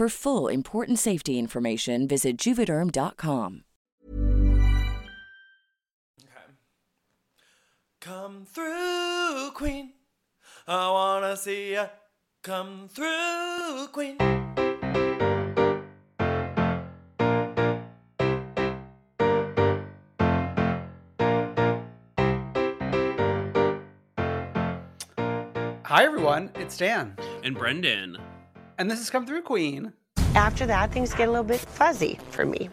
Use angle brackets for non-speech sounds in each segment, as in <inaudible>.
For full important safety information, visit juvederm.com. Come through, Queen. I wanna see ya. Come through, Queen. Hi, everyone. It's Dan. And Brendan. And this has Come Through Queen. After that, things get a little bit fuzzy for me.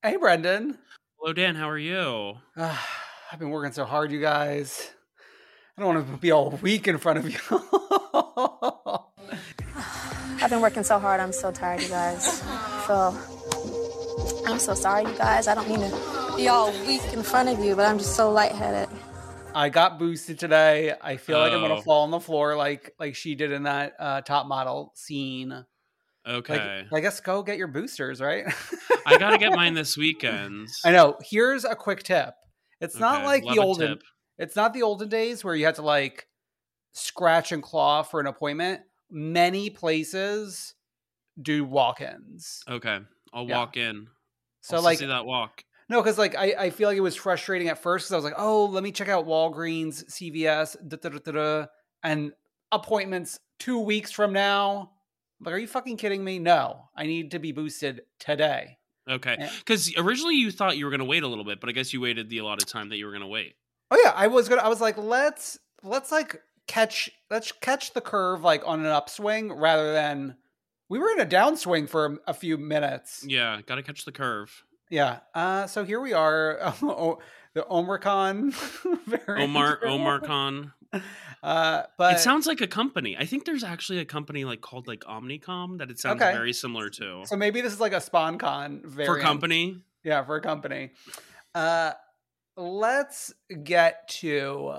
Hey, Brendan. Hello, Dan. How are you? Uh, <sighs> I've been working so hard, you guys. I don't want to be all weak in front of you. I've been working so hard. I'm so tired, you guys. So. I'm so sorry, you guys. I don't mean to be all weak in front of you, but I'm just so lightheaded. I got boosted today. I feel like I'm Oh. gonna fall on the floor like like she did in that uh, top model scene. Okay. Like, I guess go get your boosters, right? I got to get mine <laughs> this weekend. I know. Here's a quick tip. It's not like the olden. tip. It's not the olden days where you had to like scratch and claw for an appointment. Many places do walk-ins. Okay. I'll Yeah. walk in. So I'll like see that walk. No, because like I, I feel like it was frustrating at first because I was like, oh, let me check out Walgreens, CVS, da, da, da, da, da, and appointments two weeks from now. I'm like, are you fucking kidding me? No, I need to be boosted today. Okay. Because originally you thought you were going to wait a little bit, but I guess you waited the allotted time that you were going to wait. Oh yeah, I was gonna. I was like, let's let's like catch let's catch the curve like on an upswing rather than we were in a downswing for a few minutes. Yeah. Got to catch the curve. Yeah. Uh, so here we are. <laughs> Oh, the Omicron. <laughs> Omar, Omar Khan. Uh, but it sounds like a company. I think there's actually a company like called like Omnicom that it sounds Okay. very similar to. so maybe this is like a SpawnCon variant. For company. Yeah, for a company. Uh, let's get to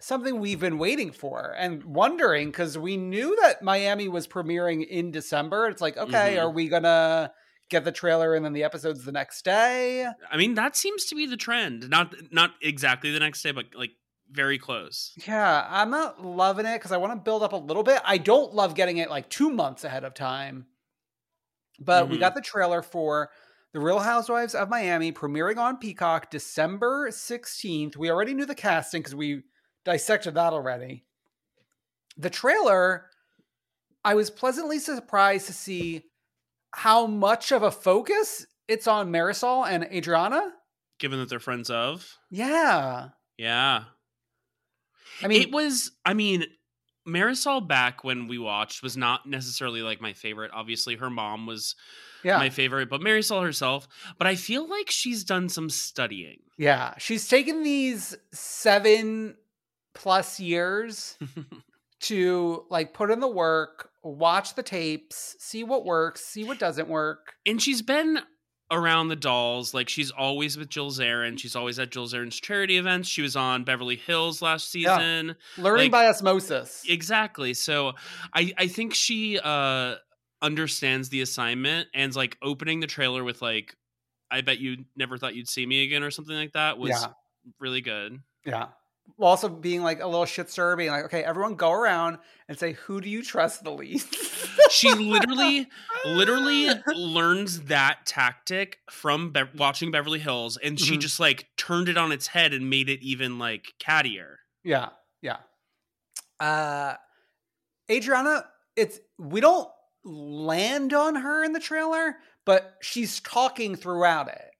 something we've been waiting for and wondering because we knew that Miami was premiering in December. It's like, okay, Mhm. are we gonna get the trailer and then the episodes the next day? I mean, that seems to be the trend. Not not exactly the next day, but like very close. Yeah, I'm not loving it because I want to build up a little bit. I don't love getting it like two months ahead of time. But we Mhm. got the trailer for The Real Housewives of Miami premiering on Peacock December 16th. We already knew the casting because we dissected that already. The trailer, I was pleasantly surprised to see how much of a focus it's on Marisol and Adriana. Given that they're friends of. Yeah. Yeah. I mean, it was. I mean, Marisol back when we watched was not necessarily like my favorite. Obviously, her mom was yeah, my favorite, but Marisol herself. But I feel like she's done some studying. yeah. She's taken these seven plus years <laughs> to like put in the work, watch the tapes, see what works, see what doesn't work. and she's been around the dolls. Like she's always with Jill Zarin. She's always at Jill Zarin's charity events. She was on Beverly Hills last Yeah. season. Learning Like- by osmosis. Exactly. So I I think she uh understands the assignment and like opening the trailer with like I bet you never thought you'd see me again or something like that was Yeah. really good. Yeah. Also being like a little shit stir, being like, okay, everyone go around and say, who do you trust the least? She literally literally learns that tactic from Be- watching Beverly Hills and she Mhm. just like turned it on its head and made it even like cattier. Yeah, yeah. Uh Adriana, it's we don't land on her in the trailer, but she's talking throughout it.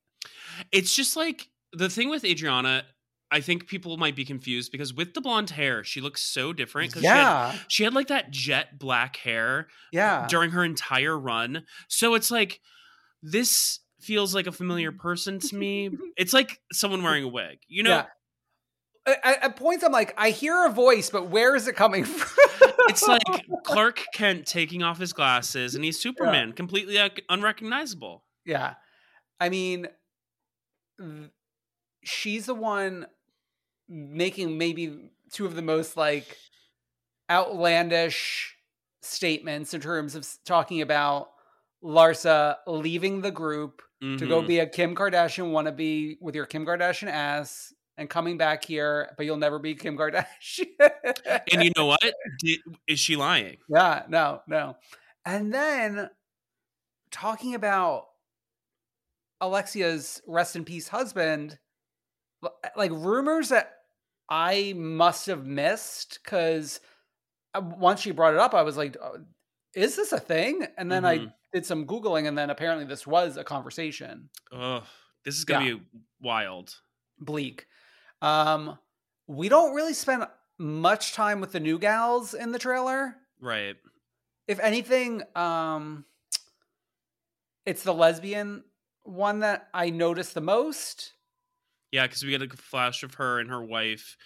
It's just like the thing with Adriana, I think people might be confused because with the blonde hair, she looks so different. 'cause She had, Yeah, she had like that jet black hair yeah. during her entire run. So it's like this feels like a familiar person to me. <laughs> It's like someone wearing a wig. You know, yeah. At, at points, I'm like, I hear a voice, but where is it coming from? <laughs> it's like Clark Kent taking off his glasses and he's Superman, completely un- unrecognizable. Yeah. I mean, she's the one making maybe two of the most like outlandish statements in terms of talking about Larsa leaving the group to go Mhm. be a Kim Kardashian wannabe with your Kim Kardashian ass and coming back here, but you'll never be Kim Kardashian. And you know what? <laughs> Did, is she lying? Yeah, no, no. And then talking about Alexia's rest in peace husband, like rumors that I must have missed because once she brought it up, I was like, "Oh, is this a thing? And then I Mhm. did some Googling, and then apparently this was a conversation. Oh, this is gonna Yeah. be wild. Bleak. Um, we don't really spend much time with the new gals in the trailer. Right. if anything, um, it's the lesbian one that I noticed the most. Yeah, because we get a flash of her and her wife,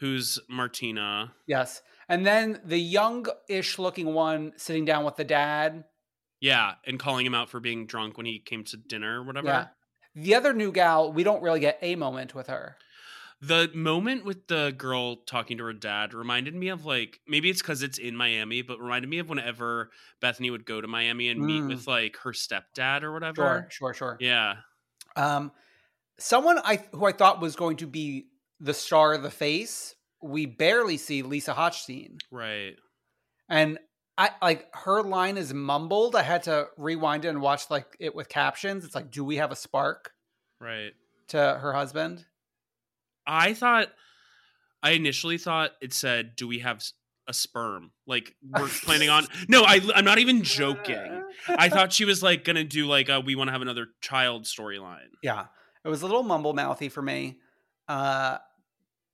who's Martina. Yes. And then the young-ish looking one sitting down with the dad. Yeah, and calling him out for being drunk when he came to dinner or whatever. Yeah. The other new gal, we don't really get a moment with her. The moment with the girl talking to her dad reminded me of like maybe it's because it's in Miami, but reminded me of whenever Bethany would go to Miami and meet Mm. with like her stepdad or whatever. Sure, sure, sure. Yeah. Um, someone I who I thought was going to be the star of the face, we barely see Lisa Hochstein. Right. And I like her line is mumbled. I had to rewind it and watch like it with captions. It's like, do we have a spark Right. to her husband? I thought I initially thought it said, "Do we have a sperm?" Like we're <laughs> planning on. No, I, I'm not even joking. <laughs> I thought she was like gonna do like a "We want to have another child" storyline. Yeah, it was a little mumble mouthy for me. Uh,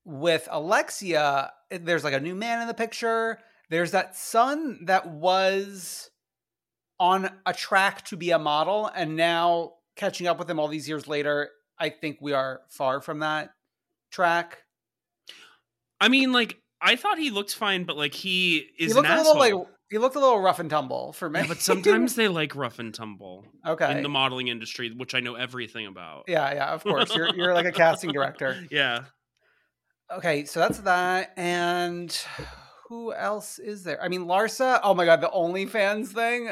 with Alexia, there's like a new man in the picture. There's that son that was on a track to be a model, and now catching up with him all these years later, I think we are far from that track. I mean, like I thought he looked fine, but like he is he an a little asshole. like he looked a little rough and tumble for me. Yeah, but <laughs> sometimes they like rough and tumble okay, in the modeling industry, which I know everything about. yeah, yeah, of course. You're you're like a <laughs> casting director. Yeah. Okay, so that's that. And who else is there? I mean, Larsa. Oh my god, the OnlyFans thing.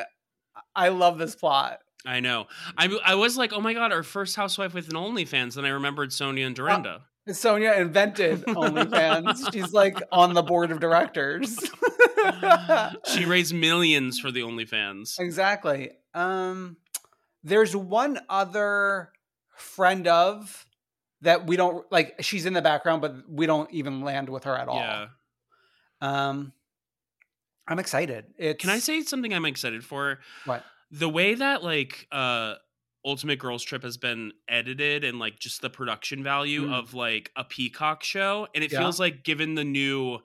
I love this plot. I know. I I was like, oh my god, our first housewife with an OnlyFans. Then I remembered Sonja and uh, Dorinda. Sonja invented <laughs> OnlyFans. She's like on the board of directors. She raised millions for the OnlyFans. exactly. Um, there's one other friend of that we don't like. She's in the background, but we don't even land with her at all. Yeah. Um, I'm excited. It's Can I say something I'm excited for? what? The way that like uh Ultimate Girls Trip has been edited and like just the production value Mm. of like a Peacock show, and it Yeah. feels like given the new,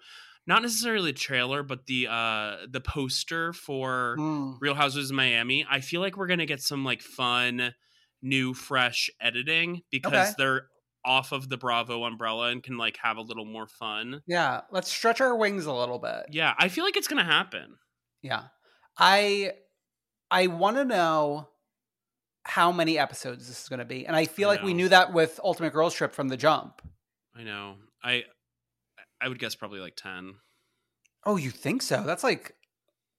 not necessarily the trailer, but the uh the poster for Mm. Real Houses of Miami, I feel like we're gonna get some like fun, new, fresh editing because Okay. they're off of the Bravo umbrella and can like have a little more fun. Yeah, let's stretch our wings a little bit. Yeah, I feel like it's gonna happen. Yeah. I I want to know how many episodes this is going to be. And I feel I like we knew that with Ultimate Girls Trip from the jump. I know. I I would guess probably like ten. Oh, you think so? That's like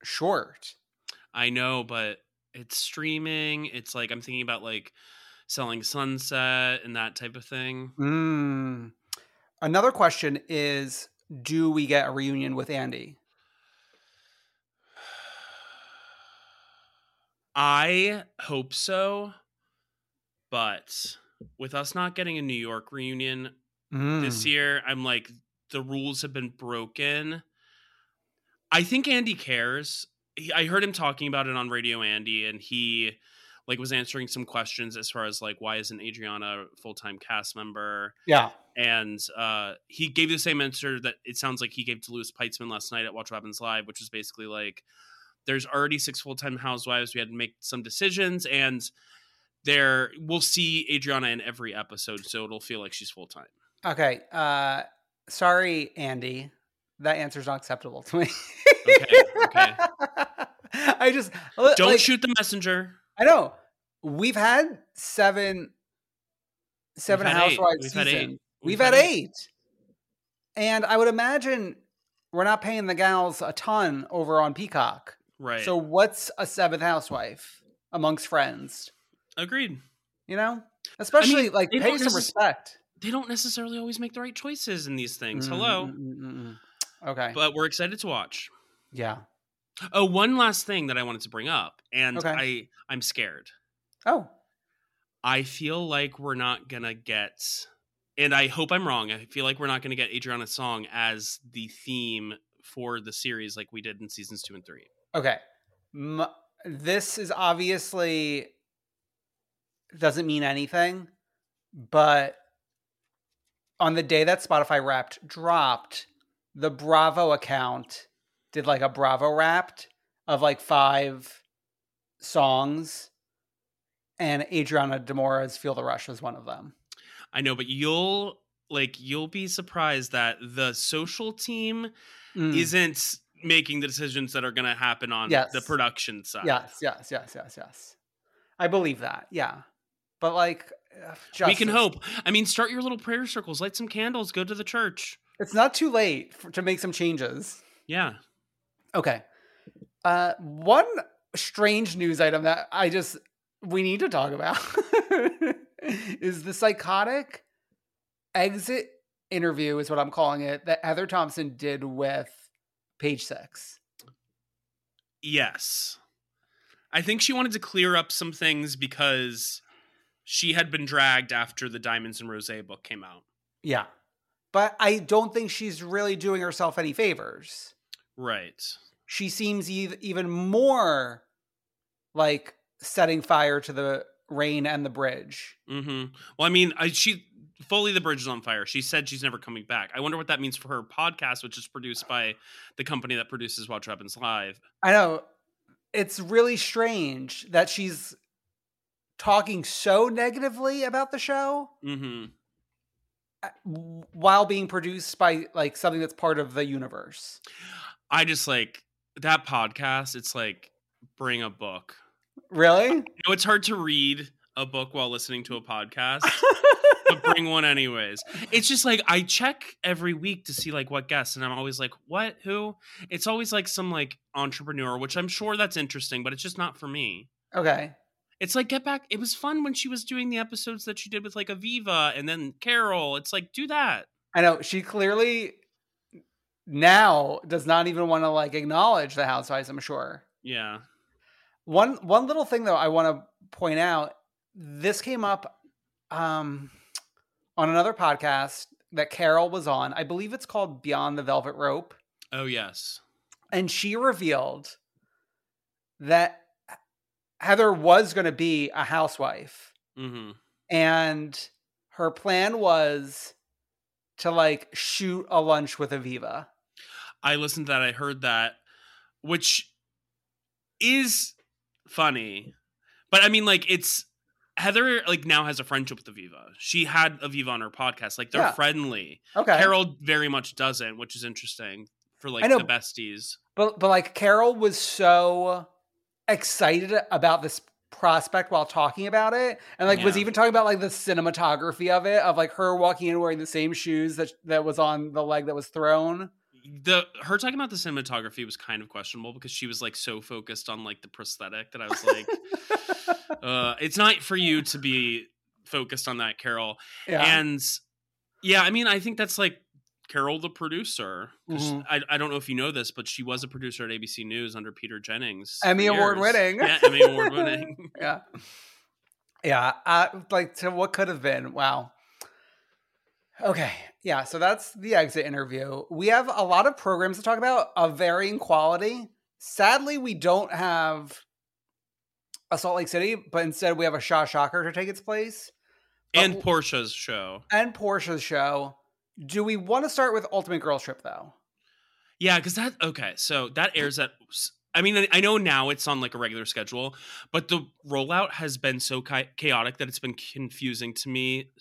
short. I know, but it's streaming. It's like I'm thinking about like selling Sunset and that type of thing. Mm. Another question is do we get a reunion with Andy? I hope so, but with us not getting a New York reunion this Mm. year, I'm like the rules have been broken. I think Andy cares. He, I heard him talking about it on Radio Andy, and he like was answering some questions as far as like why isn't Adriana a full time cast member? Yeah. and uh, he gave the same answer that it sounds like he gave to Louis Peitzman last night at Watch What Happens Live, which was basically like, "There's already six full time housewives. We had to make some decisions, and there we'll see Adriana in every episode, so it'll feel like she's full time." Okay. Uh sorry, Andy. That answer's not acceptable to me. Okay, okay. <laughs> I just Don't like, shoot the messenger. I know. We've had seven seven We've had housewives We've had eight. We've, We've had, had eight. And I would imagine we're not paying the gals a ton over on Peacock. Right. So what's a seventh housewife amongst friends? agreed. You know? Especially like pay some respect. They don't necessarily always make the right choices in these things. Mm, Hello, mm, mm, mm, mm. Okay. but we're excited to watch. yeah. Oh, one last thing that I wanted to bring up, and Okay. I I'm scared. Oh. I feel like we're not gonna get, and I hope I'm wrong. I feel like we're not gonna get Adriana's song as the theme for the series like we did in seasons two and three. Okay. M- this is obviously doesn't mean anything, but on the day that Spotify Wrapped dropped, the Bravo account did like a Bravo Wrapped of like five songs, and Adriana de Moura's "Feel the Rush" was one of them. I know, but you'll like you'll be surprised that the social team Mm. isn't making the decisions that are gonna happen on Yes. the production side. Yes, yes, yes, yes, yes. I believe that. Yeah, but like, ugh, We can hope. I mean, start your little prayer circles, light some candles, go to the church. It's not too late for, to make some changes. Yeah. Okay. Uh, one strange news item that I just we need to talk about <laughs> is the psychotic exit interview is what I'm calling it that Heather Thomson did with Page Six. Yes. I think she wanted to clear up some things because she had been dragged after the Diamonds and Rose book came out. Yeah, but I don't think she's really doing herself any favors. Right. She seems ev- even more like setting fire to the rain and the bridge. hmm Well, I mean, I, she fully the bridge is on fire. She said she's never coming back. I wonder what that means for her podcast, which is produced by the company that produces Watch Happens Live. I know. It's really strange that she's talking so negatively about the show hmm uh, while being produced by like something that's part of the universe. I just like that podcast. It's like bring a book. Really? You know, it's hard to read a book while listening to a podcast. <laughs> but bring one anyways. It's just like I check every week to see like what guests, and I'm always like, what, who? It's always like some like entrepreneur, which I'm sure that's interesting, but it's just not for me. okay. It's like get back. It was fun when she was doing the episodes that she did with like Aviva and then Carole. It's like do that. I know she clearly now does not even want to like acknowledge the housewives, I'm sure. Yeah. One one little thing though I want to point out, this came up um on another podcast that Carole was on. I believe it's called Beyond the Velvet Rope. Oh yes. and she revealed that Heather was going to be a housewife, hmm and her plan was to like shoot a lunch with Aviva. I listened to that. I heard that, which is funny, but I mean, like, it's Heather like now has a friendship with Aviva. She had Aviva on her podcast. Like, they're Yeah. friendly. Okay, Carole very much doesn't, which is interesting for like know. the besties. but but like Carole was so excited about this prospect while talking about it, and like was even talking about like the cinematography of it, of like her walking in wearing the same shoes that that was on the leg that was thrown. The her talking about the cinematography was kind of questionable because she was like so focused on like the prosthetic that I was like, <laughs> uh, it's not for you to be focused on that, Carole. yeah, And yeah, I mean, I think that's like Carole, the producer. Mhm. I, I don't know if you know this, but she was a producer at ABC News under Peter Jennings. Emmy Award winning. Yeah, Emmy award <laughs> winning. yeah, yeah. Uh, like to what could have been. Wow. Okay, yeah. So that's the exit interview. We have a lot of programs to talk about of varying quality. Sadly, we don't have a Salt Lake City, but instead we have a Shaw Shocker to take its place. But and Porsha's show. and Porsha's show. Do we want to start with Ultimate Girls Trip though? Yeah, because that okay. So that airs at. I mean, I- I know now it's on like a regular schedule, but the rollout has been so chaotic that it's been confusing to me.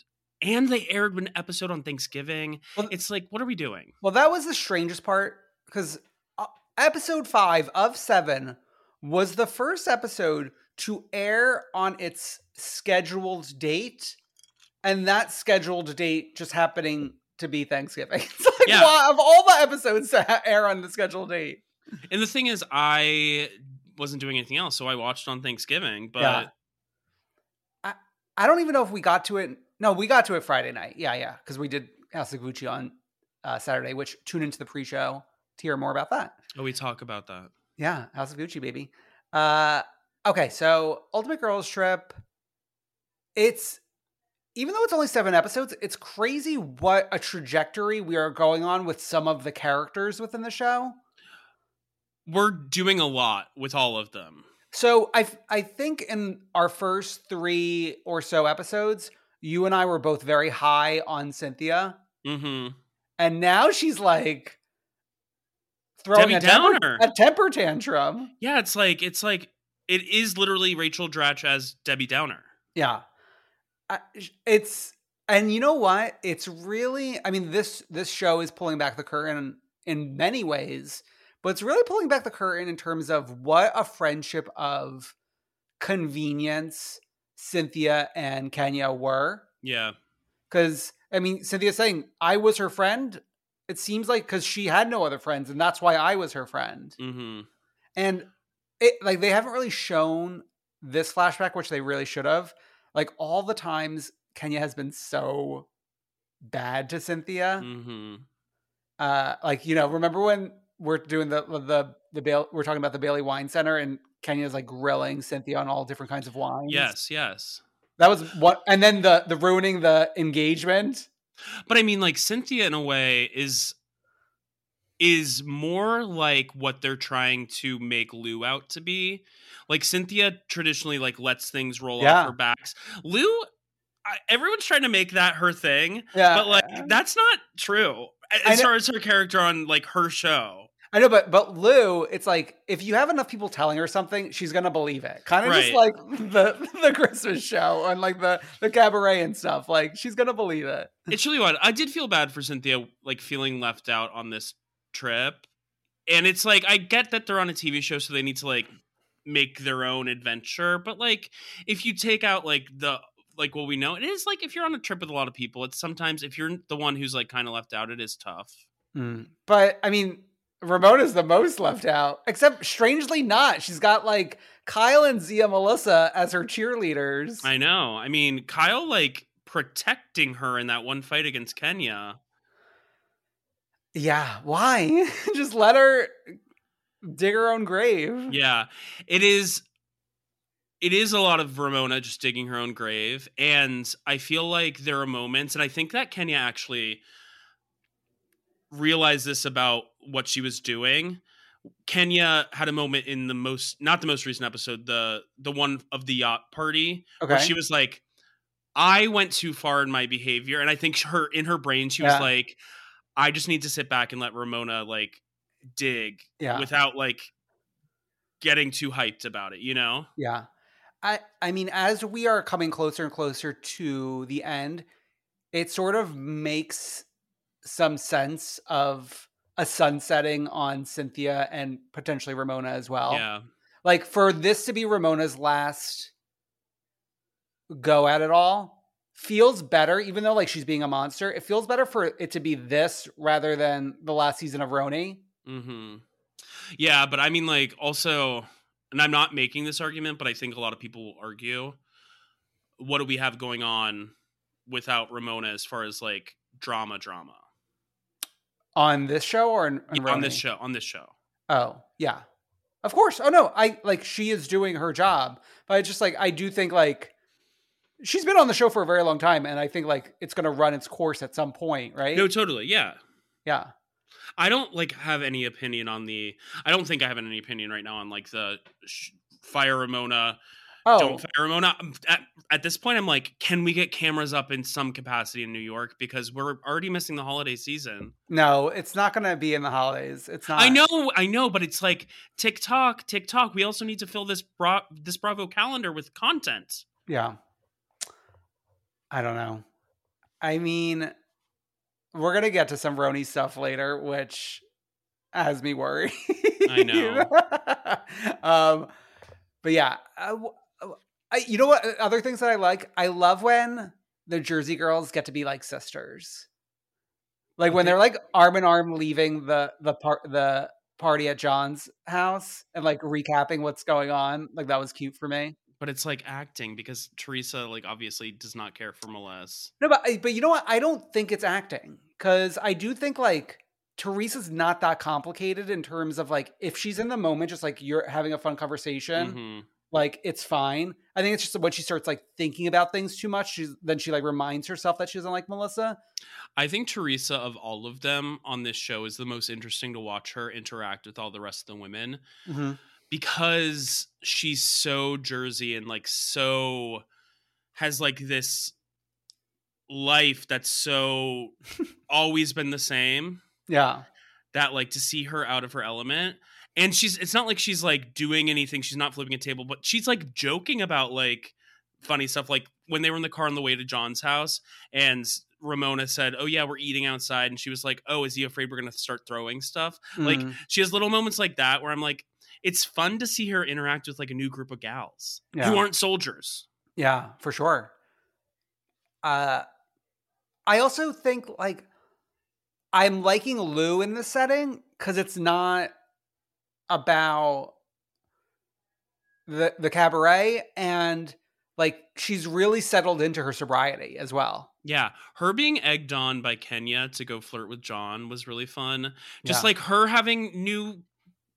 And they aired an episode on Thanksgiving. Well, It's like, what are we doing? Well, that was the strangest part because uh, episode five of seven was the first episode to air on its scheduled date, and that scheduled date just happening to be Thanksgiving. <laughs> It's like, Yeah. why- of all the episodes to ha- air on the scheduled date. And the thing is, I wasn't doing anything else, so I watched on Thanksgiving. But Yeah. I don't even know if we got to it. No, we got to it Friday night. Yeah, yeah, because we did House of Gucci on uh, Saturday. Which tune into the pre-show to hear more about that. oh, we talk about that. Yeah, House of Gucci, baby. Uh, okay, so Ultimate Girls Trip. It's even though it's only seven episodes, it's crazy what a trajectory we are going on with some of the characters within the show. We're doing a lot with all of them. So I I think in our first three or so episodes, you and I were both very high on Cynthia, hmm and now she's like throwing Debbie a temper, a temper tantrum. Yeah, it's like it's like it is literally Rachel Dratch as Debbie Downer. Yeah. I- It's and you know what? It's really I mean this this show is pulling back the curtain in many ways, but it's really pulling back the curtain in terms of what a friendship of convenience Cynthia and Kenya were. Yeah. Cuz I mean Cynthia's saying I was her friend. It seems like cuz she had no other friends and that's why I was her friend. hmm And it like they haven't really shown this flashback, which they really should have. Like all the times Kenya has been so bad to Cynthia. hmm Uh like, you know, remember when we're doing the the the Bail we're talking about the Bailey Wine Cellar and Kenya's like grilling Cynthia on all different kinds of wines. Yes, yes. That was what and then the the ruining the engagement. But I mean, like Cynthia, in a way, is is more like what they're trying to make Lou out to be. Like Cynthia traditionally like lets things roll Yeah. off her backs. Lou, I, everyone's trying to make that her thing, Yeah. but like that's not true as far as her character on like her show. I know, but but Lou, it's like if you have enough people telling her something, she's gonna believe it. Kind of just like <laughs> the the Christmas show and like the the cabaret and stuff. Like she's gonna believe it. It's really odd. I did feel bad for Cynthia, like feeling left out on this trip. And it's like I get that they're on a TV show, so they need to like make their own adventure. But like if you take out like the like what we know, it is like if you're on a trip with a lot of people, it's sometimes if you're the one who's like kind of left out, it is tough. Mm. But I mean, Ramona's the most left out, except strangely not. She's got like Kyle and Zia Melissa as her cheerleaders. I know. I mean, Kyle like protecting her in that one fight against Kenya. Yeah, why? <laughs> just let her dig her own grave. Yeah, it is. It is a lot of Ramona just digging her own grave, and I feel like there are moments, and I think that Kenya actually realized this about what she was doing, Kenya had a moment in the most not the most recent episode, the the one of the yacht party Okay. where she was like, I went too far in my behavior. And I think her in her brain, she Yeah. was like, I just need to sit back and let Ramona like dig Yeah. without like getting too hyped about it, you know? Yeah. I I mean as we are coming closer and closer to the end, it sort of makes some sense of a sunsetting on Cynthia and potentially Ramona as well. Yeah. Like for this to be Ramona's last go at it all feels better even though like she's being a monster. It feels better for it to be this rather than the last season of Roni. hmm Yeah, but I mean, like, also, and I'm not making this argument, but I think a lot of people will argue. What do we have going on without Ramona as far as like drama, drama On this show or in, in on this show? On this show, Oh, yeah. Of course. Oh no, I like she is doing her job. But I just like I do think like she's been on the show for a very long time and I think like it's going to run its course at some point, right? no, totally, yeah. yeah. I don't like have any opinion on the. I don't think I have any opinion right now on like the sh- fire Ramona. Oh, Don't fire Ramona. At, at this point, I'm like, can we get cameras up in some capacity in New York because we're already missing the holiday season. no, it's not going to be in the holidays. It's not I know, I know, but it's like TikTok, TikTok. We also need to fill this bra- this Bravo calendar with content. Yeah. I don't know. I mean, we're going to get to some Roni stuff later, which has me worried. I <laughs> know. <laughs> um, but yeah, I, I- you know what? Other things that I like, I love when the Jersey girls get to be like sisters, like when they're like arm in arm leaving the the part the party at John's house and like recapping what's going on. Like that was cute for me. But it's like acting because Teresa, like, obviously does not care for Melissa. No, but but you know what? I don't think it's acting because I do think like Teresa's not that complicated in terms of like if she's in the moment, just like you're having a fun conversation, Mhm. like it's fine. I think it's just when she starts like thinking about things too much, she's then she like reminds herself that she doesn't like Melissa. I think Teresa of all of them on this show is the most interesting to watch her interact with all the rest of the women because she's so Jersey and like so has like this life that's so <laughs> always been the same Yeah, that like to see her out of her element and she's it's not like she's like doing anything she's not flipping a table but she's like joking about like funny stuff like when they were in the car on the way to John's house and Ramona said, "Oh yeah, we're eating outside." And she was like, "Oh, is he afraid we're going to start throwing stuff?" Like Mhm. she has little moments like that where I'm like, it's fun to see her interact with like a new group of gals Yeah. who aren't soldiers. yeah, for sure. Uh, I also think like I'm liking Lou in this setting because it's not about the the cabaret and like she's really settled into her sobriety as well. Yeah, her being egged on by Kenya to go flirt with John was really fun. Just Yeah. like her having new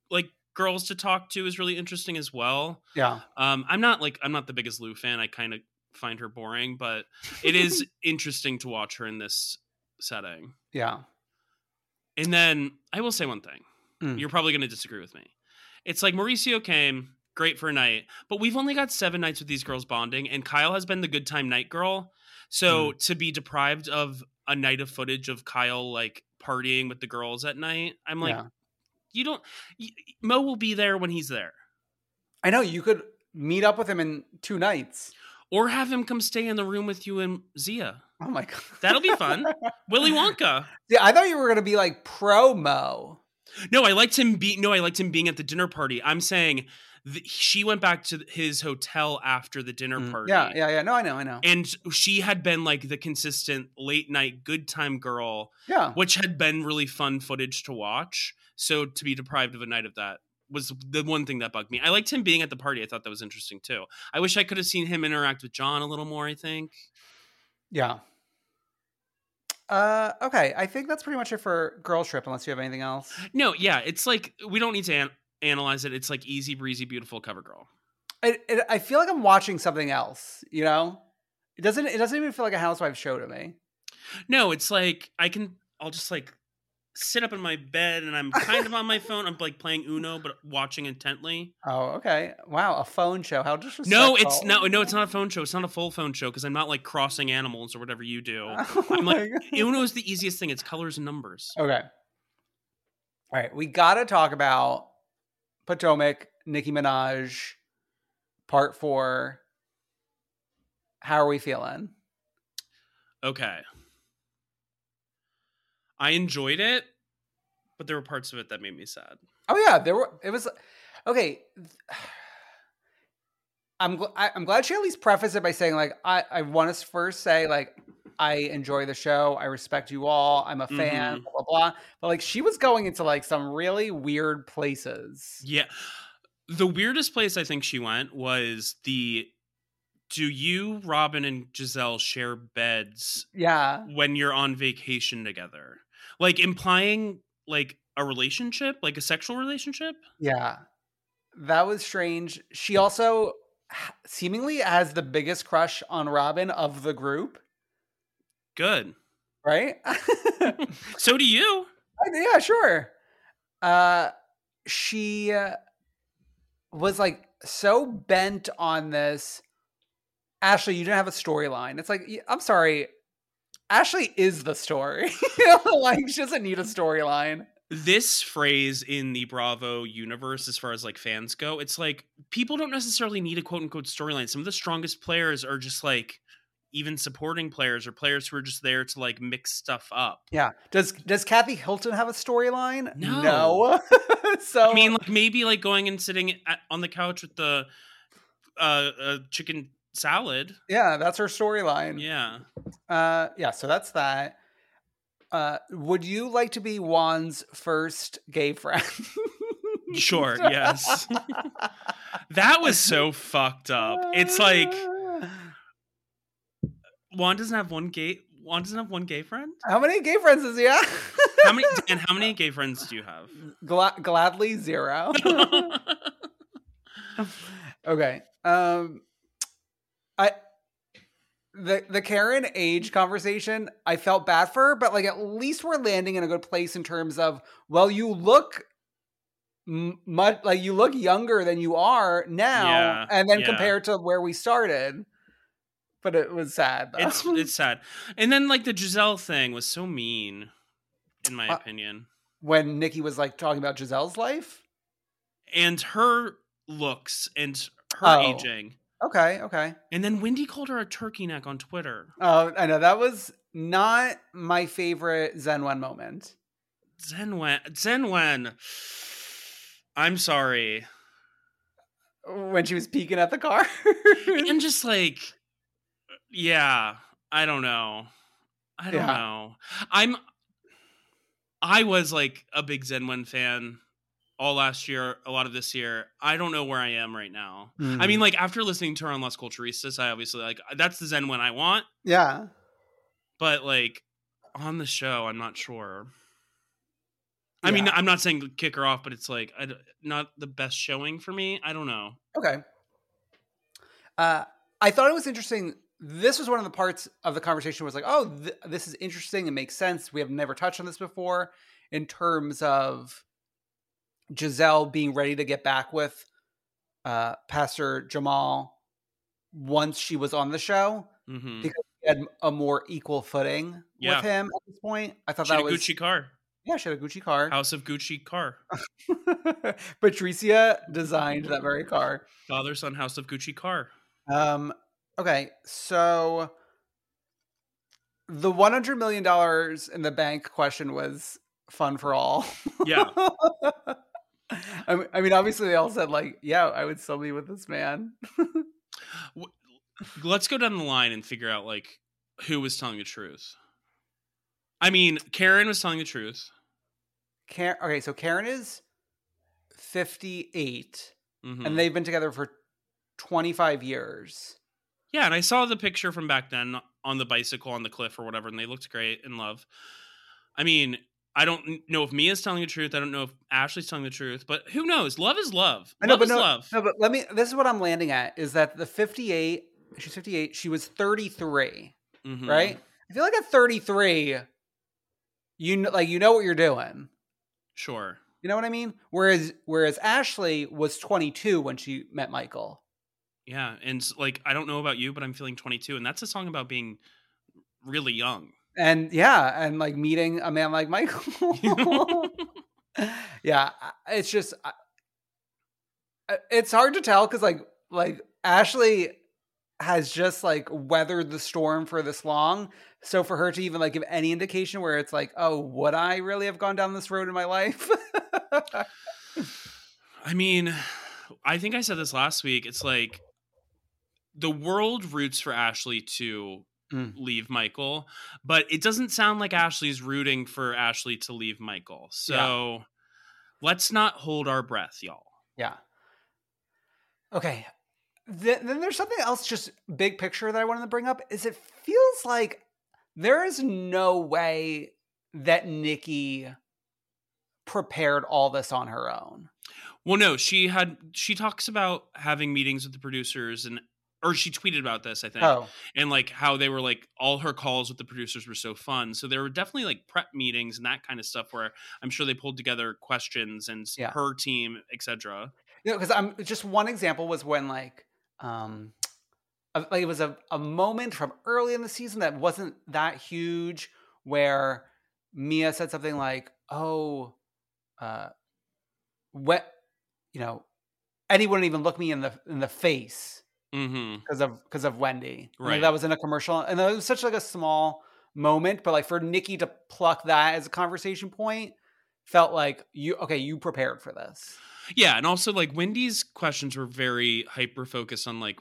like girls to talk to is really interesting as well. Yeah. Um, I'm not like I'm not the biggest Lou fan. I kind of find her boring, but it is <laughs> interesting to watch her in this setting. Yeah. And then I will say one thing. Mm. You're probably going to disagree with me. It's like Mauricio came, great for a night, but we've only got seven nights with these girls bonding, and Kyle has been the good time night girl. So Mm. to be deprived of a night of footage of Kyle like partying with the girls at night, I'm like, Yeah. You don't. y Mo will be there when he's there, I know you could meet up with him in two nights. or have him come stay in the room with you and Zia. Oh my god. <laughs> That'll be fun. Willy Wonka. Yeah, I thought you were gonna be like promo. No, I liked him be no, I liked him being at the dinner party. I'm saying she went back to his hotel after the dinner party. Mm, Yeah, yeah, yeah. No, I know, I know. And she had been like the consistent late night good time girl, yeah. which had been really fun footage to watch. So to be deprived of a night of that was the one thing that bugged me. I liked him being at the party. I thought that was interesting too. I wish I could have seen him interact with John a little more, I think. Yeah. Uh okay, I think that's pretty much it for Girls Trip unless you have anything else. No, yeah, it's like we don't need to an- analyze it. It's like easy breezy beautiful cover girl. It, it, I feel like I'm watching something else, you know? It doesn't it doesn't even feel like a housewife show to me. No, it's like I can. I'll just like sit up in my bed and I'm kind of on my phone. I'm like playing Uno, but watching intently. Oh, okay. Wow, a phone show. How disrespectful. No, it's no, no, it's not a phone show. It's not a full phone show because I'm not like crossing animals or whatever you do. <laughs> Oh I'm like God. Uno is the easiest thing. It's colors and numbers. Okay. All right, we got to talk about Potomac, Nicki Minaj, part four. How are we feeling? Okay. I enjoyed it, but there were parts of it that made me sad. Oh yeah, there were. It was okay. <sighs> I'm gl- I, I'm glad she at least prefaced it by saying like I I want to first say like I enjoy the show. I respect you all. I'm a fan. Mhm. Blah blah blah. But like she was going into like some really weird places. Yeah. The weirdest place I think she went was the do you, Robin, and Gizelle share beds Yeah. when you're on vacation together? Like implying like a relationship, like a sexual relationship? Yeah. That was strange. She also seemingly has the biggest crush on Robin of the group, Good. right? <laughs> <laughs> So do you. Yeah, sure. Uh, she uh, was like so bent on this. Ashley, you didn't have a storyline. It's like, I'm sorry. Ashley is the story. <laughs> like, she doesn't need a storyline. this phrase in the Bravo universe, as far as like fans go, it's like people don't necessarily need a quote unquote storyline. Some of the strongest players are just like even supporting players or players who are just there to like mix stuff up. Yeah. Does Does Kathy Hilton have a storyline? No. No. <laughs> so I mean, like maybe like going and sitting at, on the couch with the uh, uh chicken salad. yeah, that's her storyline. Yeah. Uh, yeah. So that's that. Uh, would you like to be Juan's first gay friend? Sure, yes. <laughs> that was so fucked up. It's like <laughs> Juan doesn't have one gay Juan doesn't have one gay friend? how many gay friends does he have? How many and how many <laughs> gay friends do you have? Gla- gladly zero. okay. Um, I the the Karen age conversation. I felt bad for her, but like at least we're landing in a good place in terms of well, you look. Much like you look younger than you are now, Yeah, and then yeah. compared to where we started, but it was sad. Though. it's it's sad. And then like the Gizelle thing was so mean, in my Uh, opinion. when Nikki was like talking about Gizelle's life. And her looks and her Oh. aging. Okay, okay. And then Wendy called her a turkey neck on Twitter. Oh, I know that was not my favorite Zenwen moment. Zenwen Zenwen. I'm sorry. when she was peeking at the car. <laughs> and just like yeah i don't know i don't Yeah. know i'm i was like a big zenwen fan all last year a lot of this year i don't know where i am right now i Mm. mean like after listening to her on las culturistas i obviously like that's the zenwen i want yeah, but like on the show i'm not sure i mean i'm not saying kick her off but it's like I not the best showing for me i don't know okay. Uh, I thought it was interesting. This was one of the parts of the conversation was like, oh, th- this is interesting. It makes sense. We have never touched on this before in terms of Gizelle being ready to get back with uh, Pastor Jamal once she was on the show hmm because she had a more equal footing Yeah. with him at this point. I thought she that a was gucci car yeah, she had a Gucci car. house of gucci car <laughs> Patricia designed that very car. Father son house of Gucci car. Um, okay, so the one hundred million dollars in the bank question was fun for all. Yeah. <laughs> I mean, obviously they all said like, "Yeah, I would still be with this man." <laughs> Let's go down the line and figure out like who was telling the truth. I mean, Karen was telling the truth. Karen, okay, so Karen is fifty-eight, Mhm. and they've been together for twenty-five years. yeah, and I saw the picture from back then on the bicycle on the cliff or whatever, and they looked great in love. I mean, I don't know if Mia's telling the truth. I don't know if Ashley's telling the truth, but who knows? Love is love. I know, love but is no, love. no, but let me. This is what I'm landing at: is that the fifty-eight? She's fifty-eight. She was thirty-three. Mhm. right? I feel like at 33, you know, like you know what you're doing. Sure. You know what I mean? Whereas whereas Ashley was 22 when she met Michael. Yeah, and like I don't know about you, but I'm feeling 22, and that's a song about being really young. And yeah, and like meeting a man like Michael. <laughs> <laughs> yeah, it's just it's hard to tell cuz like like Ashley has just like weathered the storm for this long. So for her to even like give any indication where it's like, "Oh, would I really have gone down this road in my life?" <laughs> I mean, I think I said this last week. It's like the world roots for Ashley to Mm. leave Michael, but it doesn't sound like Ashley's rooting for Ashley to leave Michael. So let's not hold our breath, y'all. Yeah. Okay. Then, then there's something else, just big picture that I wanted to bring up. Is it feels like there is no way that Nikki prepared all this on her own. Well, no, she had she talks about having meetings with the producers and or she tweeted about this, I think. Oh. And like how they were like all her calls with the producers were so fun. So there were definitely like prep meetings and that kind of stuff where I'm sure they pulled together questions and Yeah. her team, etc. you know because i'm just one example was when like um like it was a, a moment from early in the season that wasn't that huge where mia said something like oh uh what you know Eddie wouldn't even look me in the in the face Mm-hmm. because of because of wendy And, like, Right. that was in a commercial and it was such like a small moment but like for nikki to pluck that as a conversation point felt like you okay you prepared for this Yeah, and also like Wendy's questions were very hyper focused on like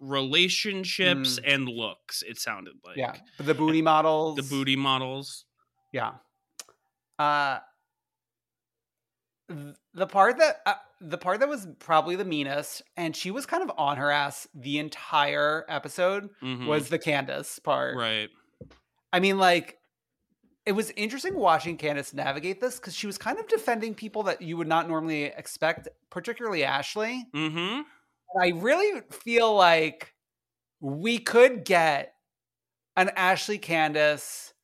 relationships and looks. It sounded like Mm. yeah but the booty models the booty models. Yeah. Uh the part that uh, the part that was probably the meanest and she was kind of on her ass the entire episode Mhm. was the Candiace part. right. I mean like it was interesting watching Candiace navigate this cuz she was kind of defending people that you would not normally expect, particularly Ashley. Mm-hmm. And I really feel like we could get an Ashley Candiace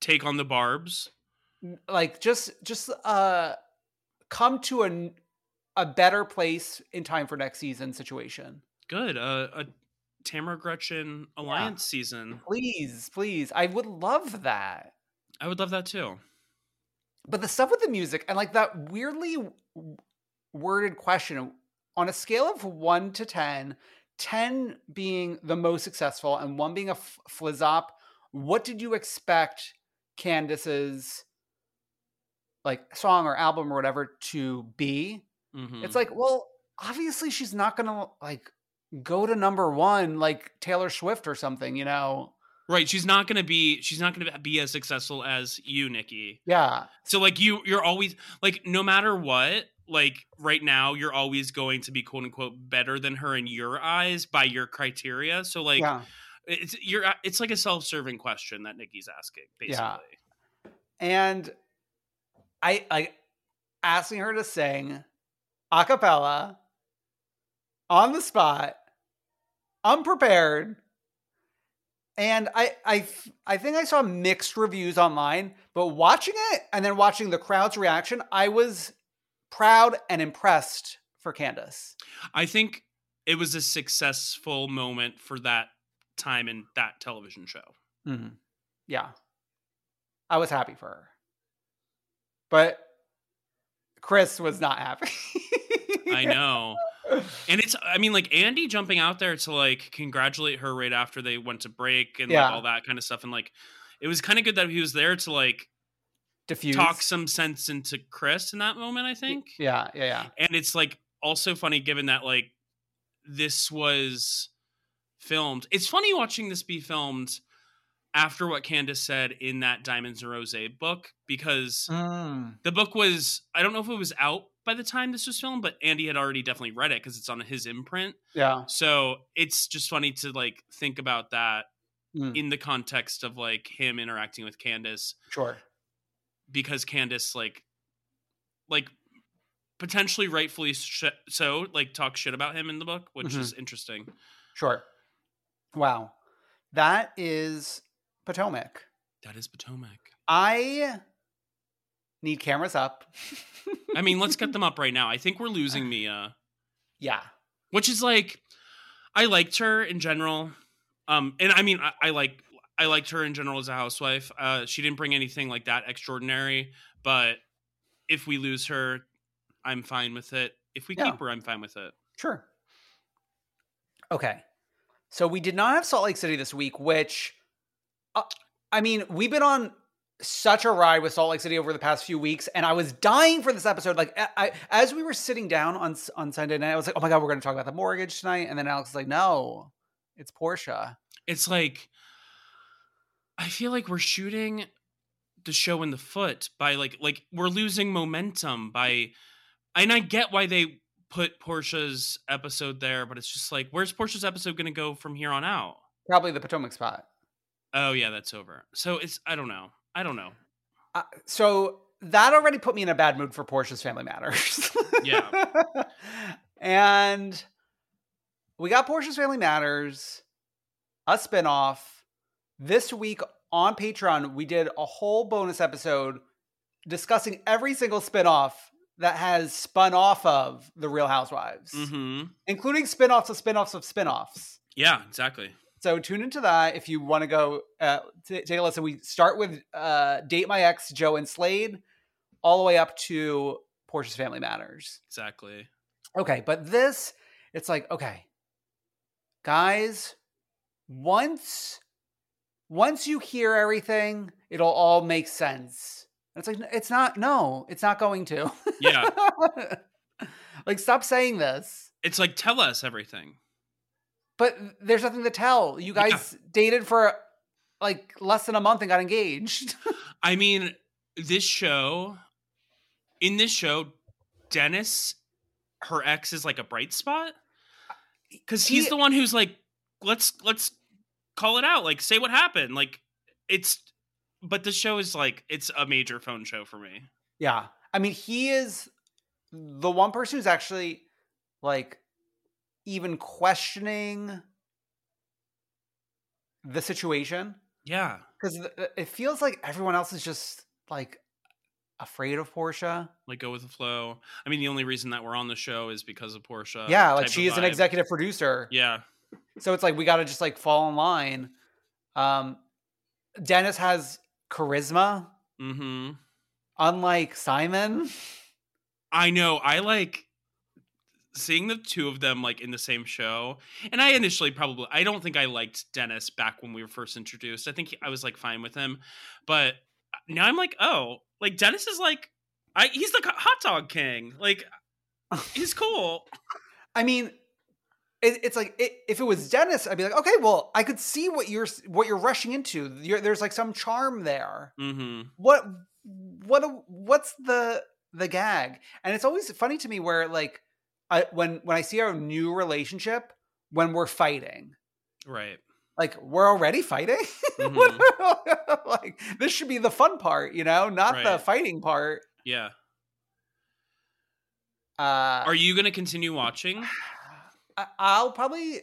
Take on the barbs. like just just uh come to a a better place in time for next season situation Good. Uh, a Tamra Gretchen alliance season. please please i would love that I would love that too. but the stuff with the music and like that weirdly worded question on a scale of 1 to 10 10 being the most successful and 1 being a f- flizzop what did you expect candiace's like song or album or whatever to be Mhm. It's like, well, obviously she's not gonna like go to number one like Taylor Swift or something, you know? right. She's not gonna be. She's not gonna be as successful as you, Nikki. Yeah. So like you, you're always like no matter what. Like right now, you're always going to be quote unquote better than her in your eyes by your criteria. So like, yeah. it's you're. It's like a self-serving question that Nikki's asking, basically. Yeah. And I like asking her to sing a cappella on the spot, unprepared. And I, I, I think I saw mixed reviews online, but watching it and then watching the crowd's reaction, I was proud and impressed for Candiace. I think it was a successful moment for that time in that television show. Mm-hmm. Yeah. I was happy for her. But Chris was not happy. <laughs> I know. And it's I mean like Andy jumping out there to like congratulate her right after they went to break and Yeah. like all that kind of stuff and like it was kind of good that he was there to like Diffuse. talk some sense into Chris in that moment, I think. Yeah, yeah, yeah. And it's like also funny given that like this was filmed. It's funny watching this be filmed after what Candiace said in that Diamonds and Rose book because Mm. the book was I don't know if it was out by the time this was filmed, but Andy had already definitely read it because it's on his imprint. Yeah. So it's just funny to like think about that Mm. in the context of like him interacting with Candiace Sure. because Candiace like like potentially rightfully sh- so like talk shit about him in the book, which Mhm. is interesting. Sure. Wow. That is Potomac. That is Potomac. I need cameras up. <laughs> I mean, let's get them up right now. I think we're losing Mia, yeah. which is like, I liked her in general. Um, and I mean, I, I like I liked her in general as a housewife. Uh, she didn't bring anything like that extraordinary, but if we lose her, I'm fine with it. If we Yeah. keep her, I'm fine with it. Sure. Okay. So we did not have Salt Lake City this week, which, uh, I mean, we've been on such a ride with Salt Lake City over the past few weeks, and I was dying for this episode. Like, I, I- as we were sitting down on on Sunday night, I was like, "Oh my god, we're going to talk about the mortgage tonight," and then Alex was like, "No, it's Porsha." It's like I feel like we're shooting the show in the foot by like like we're losing momentum by and I get why they put Porsha's episode there, but it's just like where's Porsha's episode going to go from here on out? Probably the Potomac spot. Oh yeah, that's over. So it's I don't know. I don't know. Uh, so that already put me in a bad mood for Porsha's Family Matters. Yeah. <laughs> and we got Porsha's Family Matters, a spinoff. This week on Patreon, we did a whole bonus episode discussing every single spinoff that has spun off of The Real Housewives, Mhm. including spinoffs of spinoffs of spinoffs. Yeah, exactly. So tune into that if you want to go uh, t- take a listen. We start with uh, Date My Ex, Joe and Slade, all the way up to Porsha's Family Matters. Exactly. Okay, but this, it's like, okay, guys, once once you hear everything, it'll all make sense. And it's like, it's not, no, it's not going to. Yeah. <laughs> like, stop saying this. It's like tell us everything. But there's nothing to tell. You Yeah. guys dated for like less than a month and got engaged. <laughs> I mean, this show, in this show, Dennis, her ex is like a bright spot because he's He- the one who's like, let's let's call it out, like say what happened, like it's. But the show is like it's a major phone show for me. yeah. I mean, he is the one person who's actually like even questioning the situation Yeah, because it feels like everyone else is just like afraid of Porsha. like go with the flow. I mean, the only reason that we're on the show is because of Porsha. yeah, like she is an executive producer. Yeah, So it's like we got to just like fall in line. Um, Dennis has charisma, mm-hmm. unlike Simon. I know. I like seeing the two of them like in the same show. And I initially probably I don't think I liked Dennis back when we were first introduced. I think I was like fine with him. But now I'm like, "Oh, like Dennis is like I he's the hot dog king. Like he's cool." <laughs> I mean, it, it's like it, if it was Dennis, I'd be like, okay, well, I could see what you're what you're rushing into. You're, there's like some charm there. Mhm. What what what's the the gag? And it's always funny to me where like I when when I see our new relationship when we're fighting. Right. Like we're already fighting. <laughs> Mhm. like this should be the fun part, you know, not the fighting part. Yeah. Uh, Are you going to continue watching? I, I'll probably,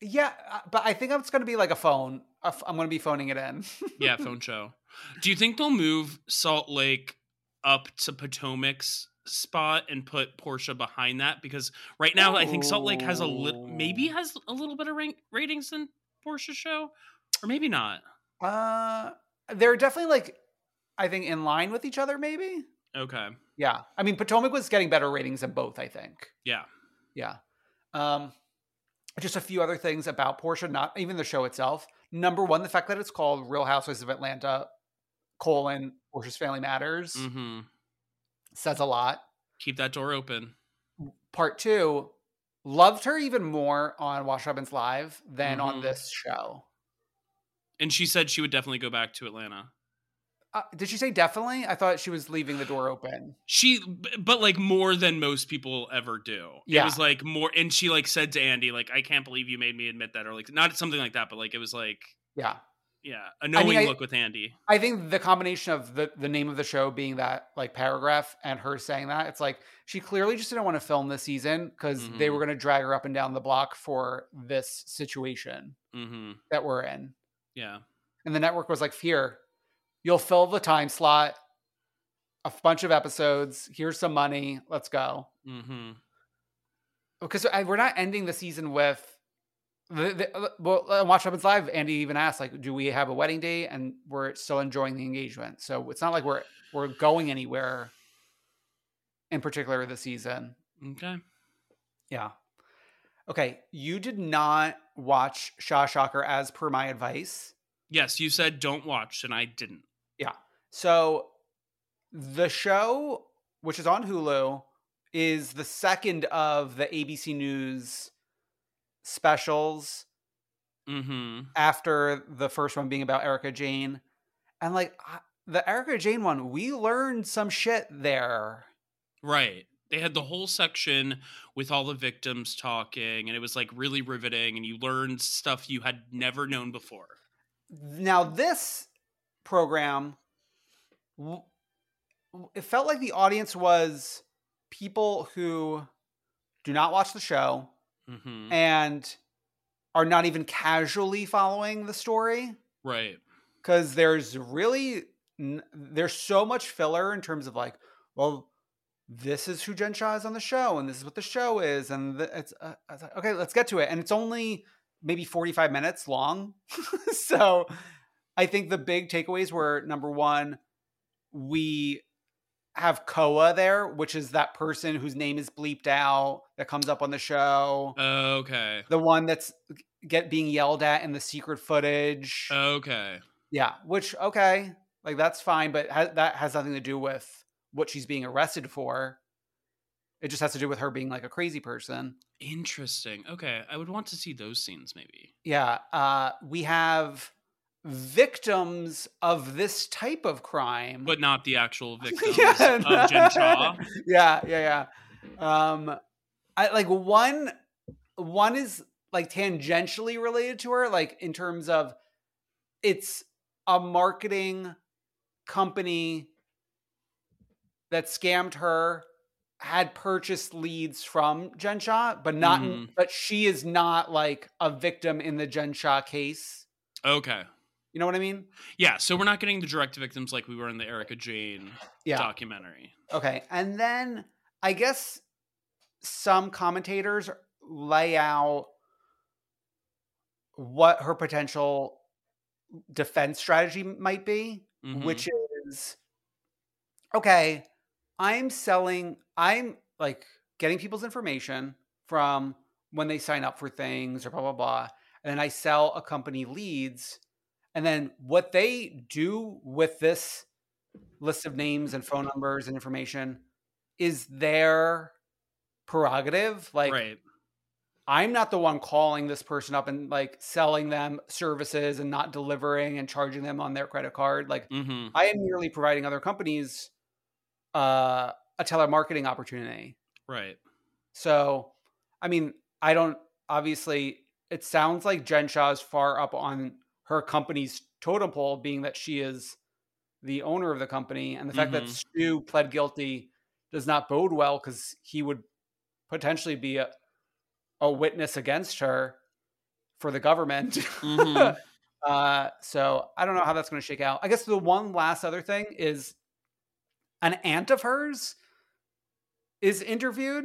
yeah, uh, but I think it's going to be like a phone. I'm going to be phoning it in. Yeah, <laughs> phone show. Do you think they'll move Salt Lake up to Potomac's spot and put Porsha behind that? Because right now, I think Salt Lake has a little, maybe has a little bit of rank- ratings than Porsha's show, or maybe not. Uh, they're definitely like, I think in line with each other. Maybe. Okay. Yeah. I mean, Potomac was getting better ratings than both. I think. Yeah. Yeah. Um, just a few other things about Porsha, not even the show itself. Number one, the fact that it's called Real Housewives of Atlanta, colon, Portia's Family Matters hmm says a lot. Keep that door open. Part two, loved her even more on Wash Robin's Live than on Mhm. this show. And she said she would definitely go back to Atlanta. Uh, did she say definitely? I thought she was leaving the door open. She, but like more than most people ever do. Yeah. It was like more, and she like said to Andy, like, I can't believe you made me admit that, or like, not something like that, but like, it was like, Yeah. Yeah, a knowing I- look with Andy. I think the combination of the, the name of the show being that like paragraph and her saying that, it's like she clearly just didn't want to film this season because they Mhm. were going to drag her up and down the block for this situation hmm that we're in. Yeah. And the network was like, here, you'll fill the time slot. a bunch of episodes. Here's some money. Let's go. Mm-hmm. Because we're not ending the season with the, the uh, well, uh, Watch Happens Live. Andy even asked, like, do we have a wedding date? And we're still enjoying the engagement. So it's not like we're we're going anywhere in particular this season. Okay. Yeah. Okay. You did not watch Shah Shocker as per my advice. Yes, you said don't watch, and I didn't. Yeah. So the show, which is on Hulu, is the second of the ABC News specials Mm-hmm. after the first one being about Erika Jayne. And like I- the Erika Jayne one, we learned some shit there. Right. They had the whole section with all the victims talking, and it was like really riveting, and you learned stuff you had never known before. Now this program it felt like the audience was people who do not watch the show Mm-hmm. and are not even casually following the story Right. because there's really there's so much filler in terms of like well this is who jen shah is on the show and this is what the show is and the, it's uh, I was like, okay let's get to it and it's only maybe 45 minutes long <laughs> so i think the big takeaways were number one we have koa there which is that person whose name is bleeped out that comes up on the show Okay. the one that's get being yelled at in the secret footage Okay. yeah, which okay, like that's fine, but ha- that has nothing to do with what she's being arrested for. It just has to do with her being like a crazy person. Interesting. Okay. I would want to see those scenes maybe. Yeah, uh, we have victims of this type of crime, But not the actual <laughs> victims Yeah, of Jen Shah. <laughs> yeah, yeah, yeah. Um, I like one. One is like tangentially related to her, like in terms of it's a marketing company that scammed her had purchased leads from Jen Shah, but not Mhm. but she is not like a victim in the Jen Shah case. Okay. You know what I mean? Yeah, so we're not getting the direct victims like we were in the Erika Jayne Yeah. documentary. Okay. And then I guess some commentators lay out what her potential defense strategy might be, Mhm. which is okay, I'm selling, I'm like getting people's information from when they sign up for things or blah, blah, blah. And then I sell a company leads. And then what they do with this list of names and phone numbers and information is their prerogative. Like, right. I'm not the one calling this person up and like selling them services and not delivering and charging them on their credit card. Like, Mm-hmm. I am merely providing other companies uh, a telemarketing opportunity. Right. So, I mean, I don't obviously. It sounds like Jen Shah is far up on her company's totem pole, being that she is the owner of the company, and the fact that Mhm. Stu pled guilty does not bode well because he would potentially be a, a witness against her for the government. Mhm. <laughs> uh, so I don't know how that's going to shake out. I guess the one last other thing is an aunt of hers is interviewed.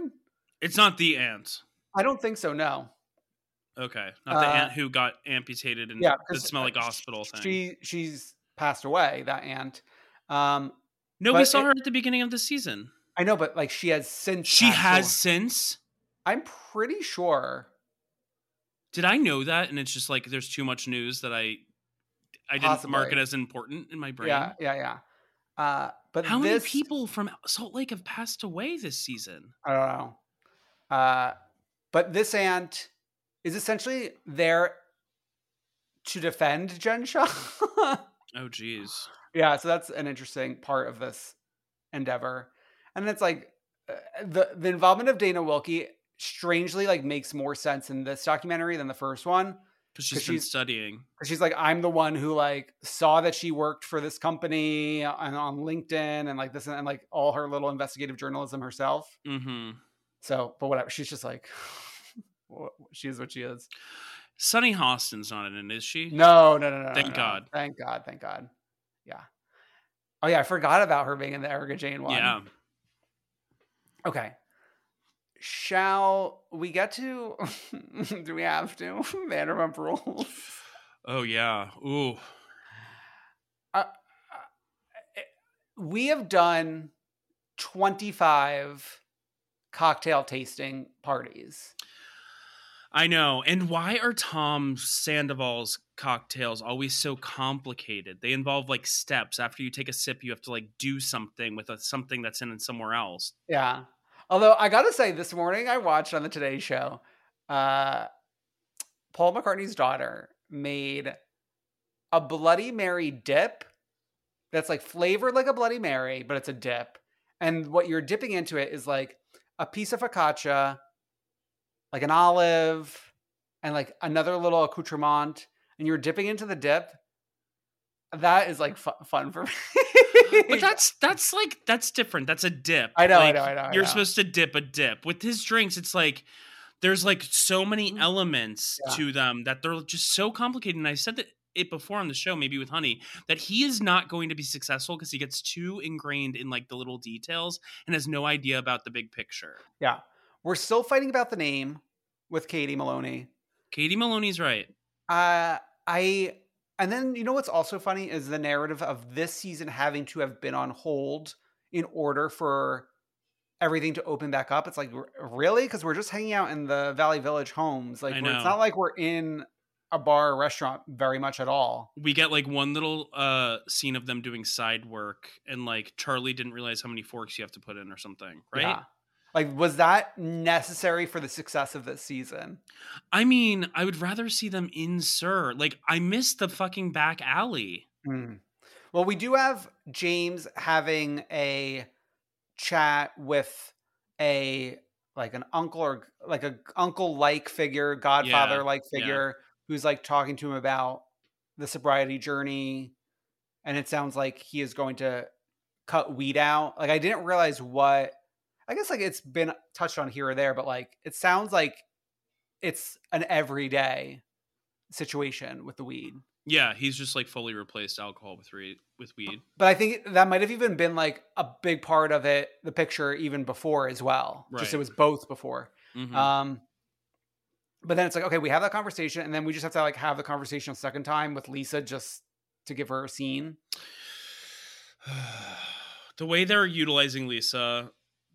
It's not the aunt. I don't think so. No. Okay. Not the Uh, aunt who got amputated and Yeah, the smell like hospital thing. She she's passed away. That aunt. Um, no, we saw it- her at the beginning of the season. I know, but like she has since. She has away. since. I'm pretty sure. Did I know that? And it's just like there's too much news that I I didn't mark it as important in my brain. Yeah, yeah, yeah. Uh, but How this, many people from Salt Lake have passed away this season? I don't know. Uh, but this aunt is essentially there to defend Jen Shah. <laughs> Oh, geez. yeah, so that's an interesting part of this endeavor. And it's like uh, the the involvement of Dana Wilkey strangely like makes more sense in this documentary than the first one. Because she's she's- studying. she's like, I'm the one who like saw that she worked for this company and on LinkedIn and like this and like all her little investigative journalism herself. Mm-hmm. So, but whatever. She's just like, she is what she is. Sunny Hostin's not in it, is she? No, no, no, no. Thank no, no. God. Thank God. Thank God. Yeah. Oh yeah, I forgot about her being in the Erika Jayne one. Yeah. Okay. Shall we get to? <laughs> do we have to <laughs> Vanderpump Rules? Oh yeah. Ooh. Uh, we have done twenty-five cocktail tasting parties. I know. And why are Tom Sandoval's cocktails always so complicated? They involve like steps. After you take a sip, you have to like do something with a, something that's in somewhere else. Yeah. Although I gotta say, this morning I watched on the Today Show, uh, Paul McCartney's daughter made a Bloody Mary dip that's like flavored like a Bloody Mary, but it's a dip. And what you're dipping into it is like a piece of focaccia, like an olive, and like another little accoutrement, and you're dipping into the dip. That is like fu- fun for <laughs> me. But that's that's like that's different. That's a dip. I know, I know, I know, I You're know. supposed to dip a dip. With his drinks, it's like there's like so many elements Mm-hmm. Yeah. to them that they're just so complicated. And I said that it before on the show, maybe with Honey, that he is not going to be successful because he gets too ingrained in like the little details and has no idea about the big picture. yeah. We're still fighting about the name with Katie Maloney. Katie Maloney's right. Uh, I and then you know what's also funny is the narrative of this season having to have been on hold in order for everything to open back up. It's like really because we're just hanging out in the Valley Village homes. Like it's not like we're in a bar or restaurant very much at all. We get like one little uh scene of them doing side work and like Charli didn't realize how many forks you have to put in or something, right? Yeah. Like was that necessary for the success of this season? I mean, I would rather see them in SUR. Like, I miss the fucking back alley. Hmm. Well, we do have James having a chat with a like an uncle or like a uncle like figure, godfather like yeah. figure who's like talking to him about the sobriety journey and it sounds like he is going to cut weed out. Like I didn't realize what I guess like it's been touched on here or there, but like it sounds like it's an everyday situation with the weed. Yeah, he's just like fully replaced alcohol with re- with weed. But I think that might have even been like a big part of it, the picture even before as well. Right. Just it was both before. Mhm. Um, but then it's like, okay, we have that conversation, and then we just have to like have the conversation a second time with Lisa just to give her a scene. <sighs> the way they're utilizing Lisa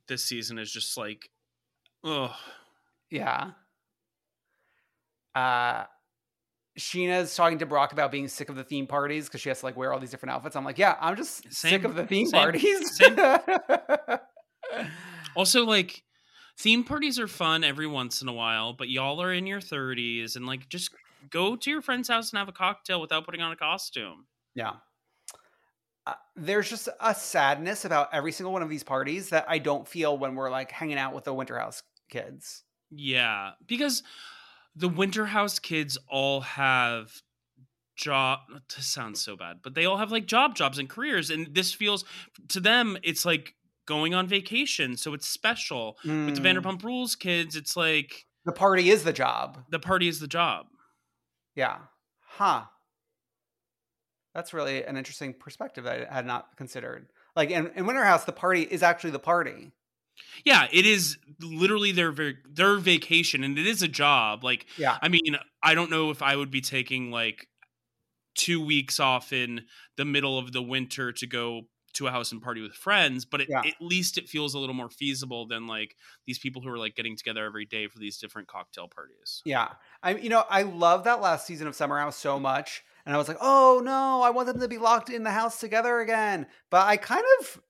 this season is just like, oh, Yeah. Uh Scheana's talking to Brock about being sick of the theme parties because she has to like wear all these different outfits. I'm like, yeah, I'm just sick of the theme same- parties. same. <laughs> Also, like, theme parties are fun every once in a while, but y'all are in your 30s and, like, just go to your friend's house and have a cocktail without putting on a costume. Yeah. Uh, there's just a sadness about every single one of these parties that I don't feel when we're like hanging out with the Winterhouse kids. Yeah, because the Winterhouse kids all have job this sounds so bad but they all have like job jobs and careers and this feels to them it's like going on vacation so it's special with the Mm. vanderpump rules kids it's like The party is the job. the party is the job Yeah. Huh. That's really an interesting perspective that I had not considered. Like in, in Winterhouse, the party is actually the party. yeah it is literally their their vacation and it is a job like Yeah. i mean i don't know if i would be taking like two weeks off in the middle of the winter to go to a house and party with friends but it, Yeah. at least it feels a little more feasible than like these people who are like getting together every day for these different cocktail parties Yeah. I you know, I love that last season of Summer House so much. And I was like, oh no, I want them to be locked in the house together again. But I kind of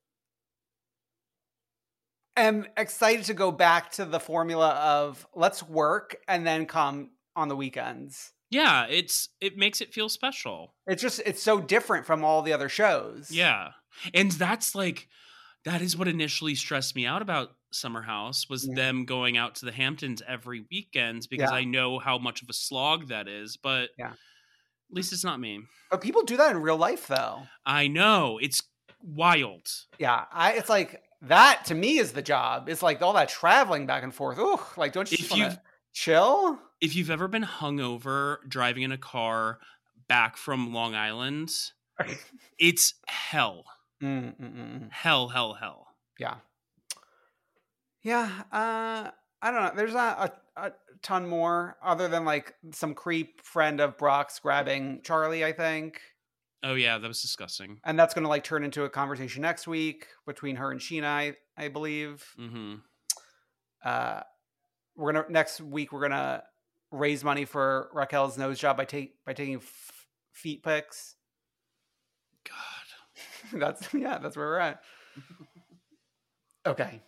am excited to go back to the formula of let's work and then come on the weekends. yeah it's it makes it feel special It's just it's so different from all the other shows. yeah and that's like that is what initially stressed me out about summer house was Yeah. them going out to the hamptons every weekends because Yeah. i know how much of a slog that is but Yeah. at least it's not me But people do that in real life though. I know it's wild. Yeah. I it's like that to me is the job. It's like all that traveling back and forth. Ooh, like don't you If just you wanna chill? if you've ever been hungover driving in a car back from Long Island, <laughs> it's hell. Mm, mm, mm. Hell, hell, hell. Yeah. Yeah. Uh, I don't know. There's not a, a ton more other than like some creep friend of Brock's grabbing Charli, I think. Oh yeah, that was disgusting. And that's going to like turn into a conversation next week between her and Scheana, I, I believe. Mm-hmm. Uh, we're gonna next week we're gonna raise money for Raquel's nose job by take by taking f- feet pics. God. <laughs> that's yeah, that's where we're at. <laughs> Okay.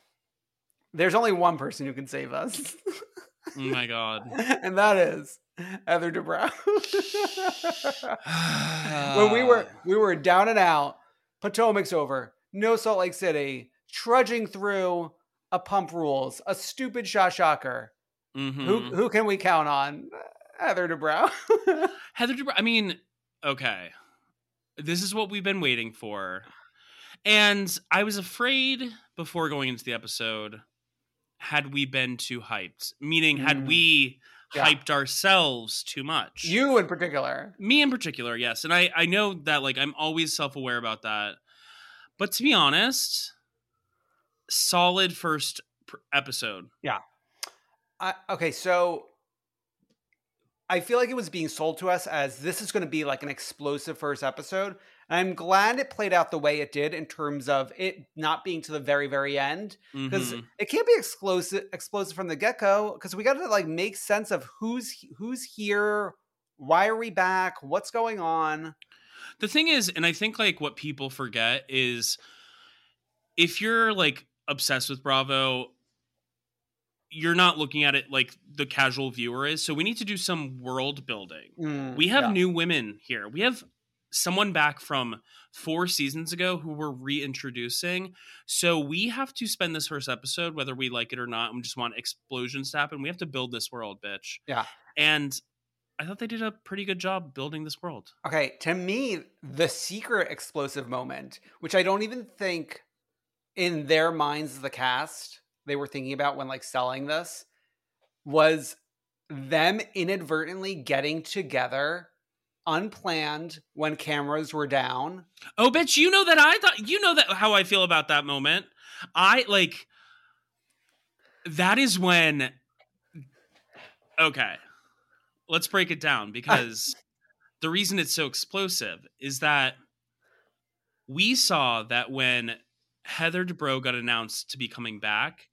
There's only one person who can save us, Oh my god. <laughs> and that is Heather Dubrow. <sighs> when we were we were down and out, Potomac's over, no Salt Lake City, trudging through a pump rules, a stupid shah shocker. Mhm. Who who can we count on? Heather Dubrow. Heather Dubrow. I mean, okay. This is what we've been waiting for. <sighs> And I was afraid before going into the episode, had we been too hyped, meaning had Mm. we Yeah. hyped ourselves too much. you in particular. Me in particular, yes. And I, I know that like I'm always self-aware about that. But to be honest, solid first pr- episode. Yeah. I, okay, so I feel like it was being sold to us as this is going to be like an explosive first episode. And I'm glad it played out the way it did in terms of it not being to the very, very end. Because Mhm. it can't be explosive explosive from the get-go. Because we gotta like make sense of who's who's here, why are we back, what's going on. The thing is, and I think like what people forget is if you're like obsessed with Bravo, you're not looking at it like the casual viewer is. So we need to do some world building. Mm, We have yeah. new women here. We have someone back from four seasons ago who we're reintroducing. So we have to spend this first episode, whether we like it or not, and we just want explosions to happen. We have to build this world, bitch. Yeah. And I thought they did a pretty good job building this world. Okay, to me, the secret explosive moment, which I don't even think in their minds, the cast, they were thinking about when like selling this, was them inadvertently getting together unplanned when cameras were down. Oh, bitch, you know that I thought you know that how I feel about that moment. I like that is when okay. Let's break it down because <laughs> the reason it's so explosive is that we saw that when Heather Dubrow got announced to be coming back,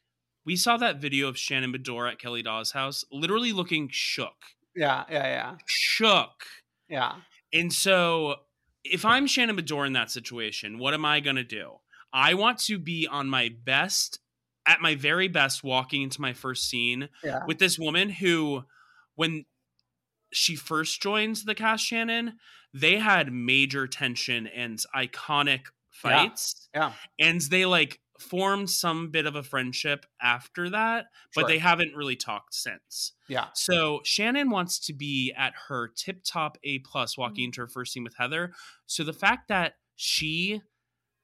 we saw that video of Shannon Beador at Kelly Dodd's house, literally looking shook. Yeah, yeah, yeah. Shook. Yeah. And so, if I'm Shannon Beador in that situation, what am I going to do? I want to be on my best, at my very best, walking into my first scene Yeah. with this woman who, when she first joins the cast, Shannon, they had major tension and iconic Yeah. fights. Yeah. And they like formed some bit of a friendship after that, but Sure. they haven't really talked since. Yeah. So Shannon wants to be at her tip top A plus Mm-hmm. walking into her first scene with Heather. So the fact that she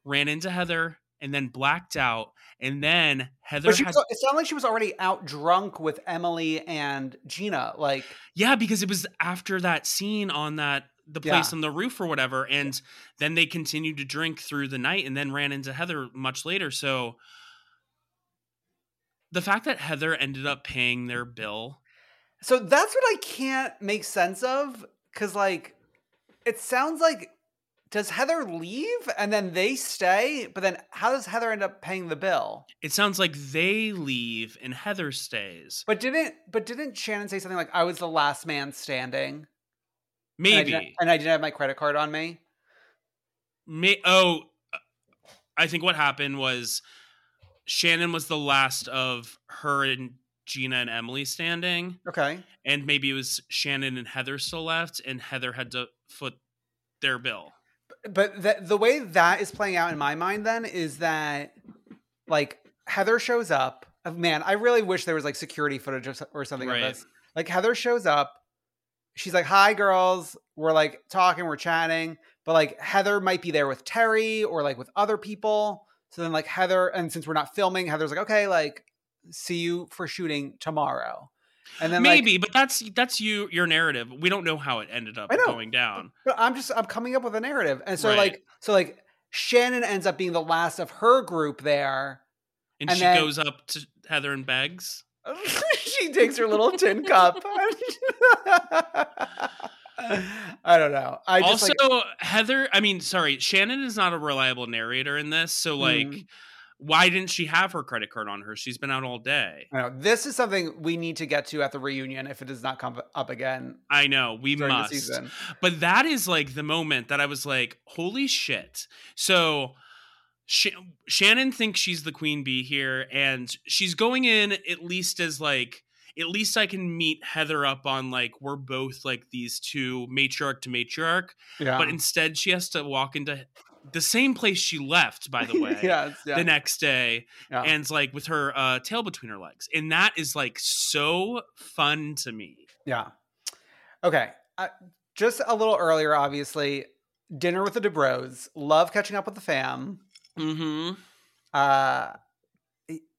ran into Heather and then blacked out, and then Heather But was, it sounded like she was already out drunk with Emily and Gina. Like, yeah, because it was after that scene on that the place Yeah. on the roof or whatever, and then they continued to drink through the night, and then ran into Heather much later. So the fact that Heather ended up paying their bill So that's what I can't make sense of because, like, it sounds like does Heather leave and then they stay, but then how does Heather end up paying the bill? It sounds like they leave and Heather stays. But didn't but didn't Shannon say something like I was the last man standing? And I Maybe. and I didn't have my credit card on me. May- oh, I think what happened was Shannon was the last of her and Gina and Emily standing, Okay. and maybe it was Shannon and Heather still left, and Heather had to foot their bill. But the, the way that is playing out in my mind then is that like Heather shows up. Man, I really wish there was like security footage or, or something Right. of this. Like Heather shows up. She's like, "Hi, girls." We're like talking, we're chatting, but like Heather might be there with Terry or like with other people. So then like Heather, and since we're not filming, Heather's like, "Okay, like see you for shooting tomorrow." And then like, maybe, but that's that's you your narrative. We don't know how it ended up going down. But I'm just I'm coming up with a narrative, and so Right. like so like Shannon ends up being the last of her group there. And, And she then- goes up to Heather and begs. <laughs> she takes her little tin cup. <laughs> I don't know. I just also, like, Heather, I mean, sorry, Shannon is not a reliable narrator in this. So, like, Mm. why didn't she have her credit card on her? She's been out all day. This is something we need to get to at the reunion if it does not come up again I know, we must. But that is like the moment that I was like, holy shit. So Sh- Shannon thinks she's the queen bee here, and she's going in at least as like, at least I can meet Heather up on like, we're both like these two matriarch to matriarch. Yeah. But instead, she has to walk into the same place she left, by the <laughs> way. yes, yeah. The next day, Yeah. and like with her uh, tail between her legs, and that is like so fun to me. Yeah. Okay. Uh, just a little earlier, obviously, dinner with the Dubrows. Love catching up with the fam. Mm-hmm. Uh,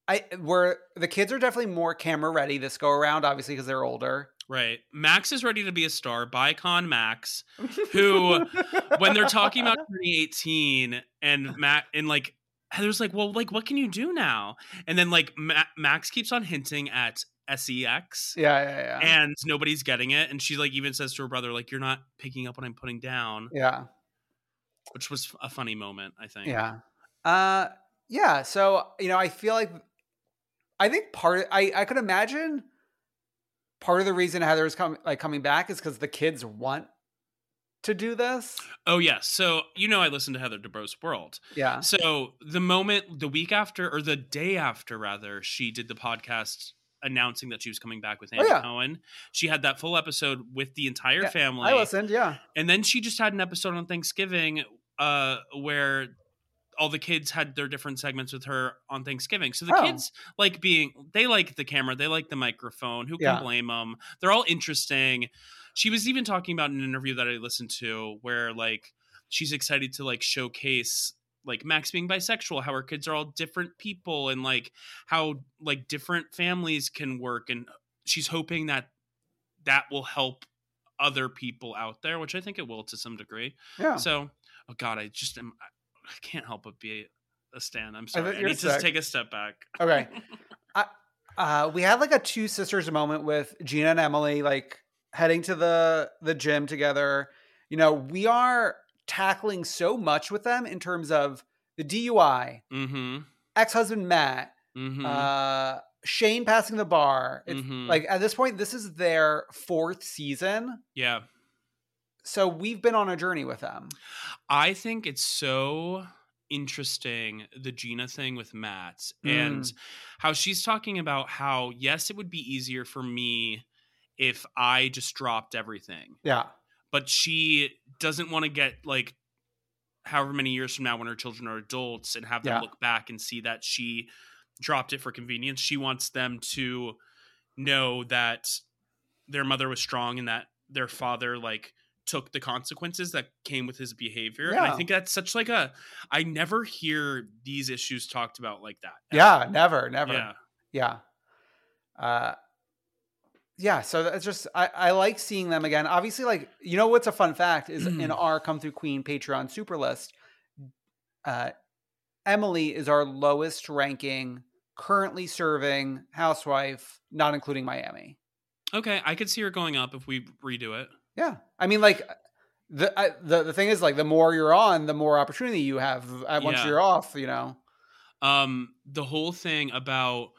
I where the kids are definitely more camera ready this go around, obviously because they're older. Right. Max is ready to be a star. Bicon Max, <laughs> who <laughs> when they're talking about 2018 and Matt and like Heather's like, well, like what can you do now? And then like Ma- Max keeps on hinting at sex. Yeah, yeah, yeah. And nobody's getting it. And she like even says to her brother, like, you're not picking up what I'm putting down. yeah. Which was a funny moment, I think. Yeah. Uh yeah, so you know, I feel like I think part I I could imagine part of the reason Heather's coming like coming back is because the kids want to do this. Oh yes. So you know I listened to Heather Dubrow's World. Yeah. So the moment, the week after, or the day after, rather, she did the podcast announcing that she was coming back with Oh, Andy yeah. Cohen. She had that full episode with the entire Yeah, family. I listened, yeah. And then she just had an episode on Thanksgiving uh, where all the kids had their different segments with her on Thanksgiving. So the Oh. kids like being, they like the camera, they like the microphone. Who can Yeah. blame them? They're all interesting. She was even talking about an interview that I listened to where like she's excited to like showcase like Max being bisexual, how her kids are all different people and like how like different families can work. And she's hoping that that will help other people out there, which I think it will to some degree. Yeah. So, oh God, I just am, I I can't help but be a stan. I'm sorry. I, were need to take a step back. Okay. <laughs> I, uh, we had like a two sisters moment with Gina and Emily, like heading to the the gym together. You know, we are tackling so much with them in terms of the DUI, Mm-hmm. ex husband Matt, Mm-hmm. uh, Shane passing the bar. It's Mhm. like at this point, this is their fourth season, yeah. So we've been on a journey with them. I think it's so interesting the Gina thing with Matt and Mm. how she's talking about how yes, it would be easier for me if I just dropped everything. Yeah, But she doesn't want to get like however many years from now when her children are adults and have them Yeah. look back and see that she dropped it for convenience. She wants them to know that their mother was strong and that their father like took the consequences that came with his behavior. And I think that's such like a I never hear these issues talked about like that. yeah, never, never. Yeah. yeah uh yeah so it's just I, I like seeing them again obviously like you know what's a fun fact is in our come through queen patreon super list uh emily is our lowest ranking currently serving housewife not including miami Okay, I could see her going up if we redo it. Yeah. I mean like the I, the, the thing is like the more you're on the more opportunity you have uh, once Yeah. you're off you know? Um the whole thing about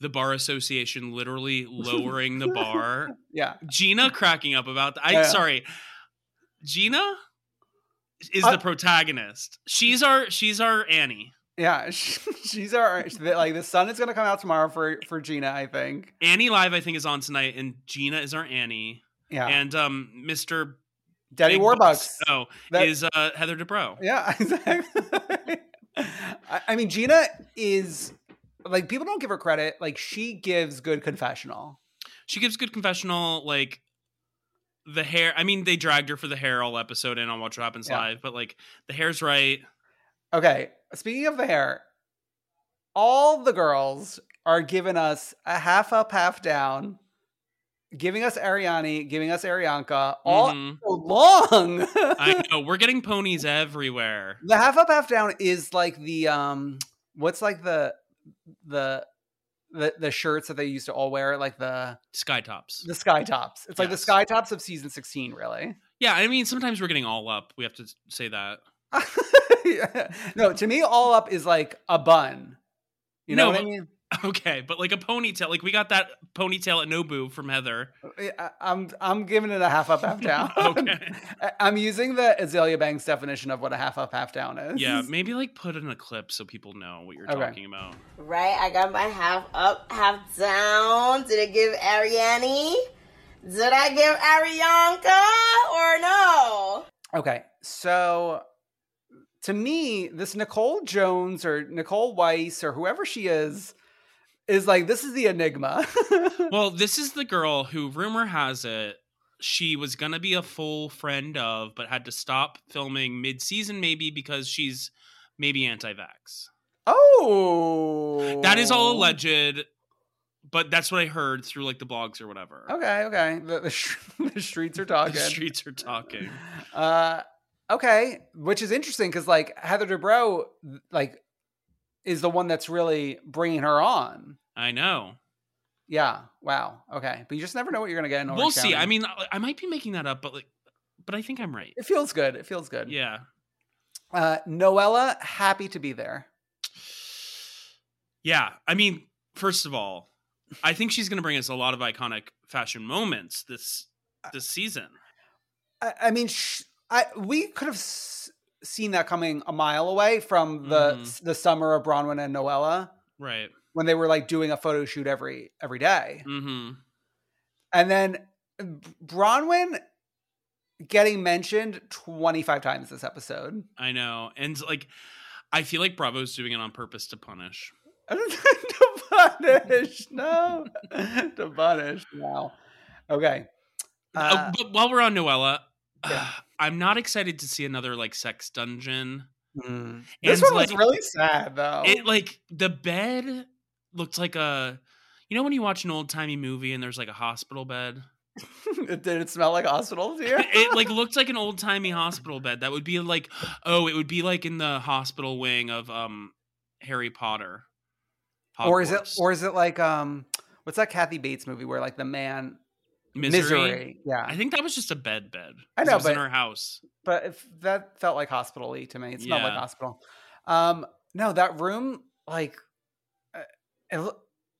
the bar association literally <laughs> lowering the bar. Yeah. Gina cracking up about that i Yeah. sorry. Gina is Uh, the protagonist. She's our she's our annie. Yeah <laughs> she's our like the sun is gonna come out tomorrow for for gina i think. Annie live i think is on tonight and gina is our annie yeah and um mr daddy Big warbucks Bucks, oh That- is uh heather dubrow Yeah, <laughs> exactly. I, I mean, Gina is like people don't give her credit. Like she gives good confessional. she gives good confessional like the hair i mean they dragged her for the hair all episode and on watch what happens Yeah. live but like the hair's right Okay, speaking of the hair, all the girls are giving us a half up, half down. Giving us Ariani, giving us Arianka, all Mhm. <laughs> so long. I know we're getting ponies everywhere. the half up, half down is like the um, what's like the the the the shirts that they used to all wear, like the Sky tops. the sky tops. It's like the sky tops of season sixteen, really. Yeah, I mean sometimes we're getting all up. We have to say that. <laughs> Yeah. No, to me, all up is like a bun. You know No, what I mean? Okay, but like a ponytail, like we got that ponytail at Nobu from Heather. I- I'm I'm giving it a half up, half down. <laughs> Okay. <laughs> I- I'm using the Azealia Banks definition of what a half up, half down is. Yeah, maybe like put in a clip so people know what you're Okay. talking about. Right, I got my half up, half down. Did I give Ariani? Did I give Arianka or no? Okay, so to me, this Nicole Jones or Nicole Weiss or whoever she is is like this is the enigma. <laughs> Well, this is the girl who rumor has it she was gonna be a full friend of, but had to stop filming mid-season maybe because she's maybe anti-vax. oh, That is all alleged, but that's what I heard through like the blogs or whatever. Okay, okay. The, the, sh- <laughs> the streets are talking. The streets are talking. Uh, okay, which is interesting because like Heather Dubrow, like, is the one that's really bringing her on. I know. Yeah. Wow. Okay, but you just never know what you're gonna get. In Orange We'll see. County. I mean, I- might be making that up, but like, but I think I'm right. it feels good. It feels good. Yeah. Uh, Noella, happy to be there. Yeah. I mean, first of all, I think she's going to bring us a lot of iconic fashion moments this this season. I, I mean, sh- I we could have s- seen that coming a mile away from the Mhm. the summer of Bronwyn and Noella Right. when they were like doing a photo shoot every every day. Mm-hmm. And then Bronwyn getting mentioned 25 times this episode. I know. And like I feel like Bravo's doing it on purpose to punish. <laughs> to punish. No. <laughs> to punish. Wow. Okay. Uh, Uh, but while we're on Noella, yeah. <sighs> I'm not excited to see another like sex dungeon. mm. This one was like, really sad though. It like the bed looked like a you know when you watch an old timey movie and there's like a hospital bed? <laughs> it Did it smell like hospital to you? <laughs> it like looked like an <laughs> old timey hospital bed. That would be like oh, it would be like in the hospital wing of um Harry Potter. or is it or is it like um what's that Kathy Bates movie where like the man Misery? Yeah. I think that was just a bed bed. I know, was in her house. but if that felt like hospital-y to me. It smelled like hospital. Um, no, that room, like, uh, it,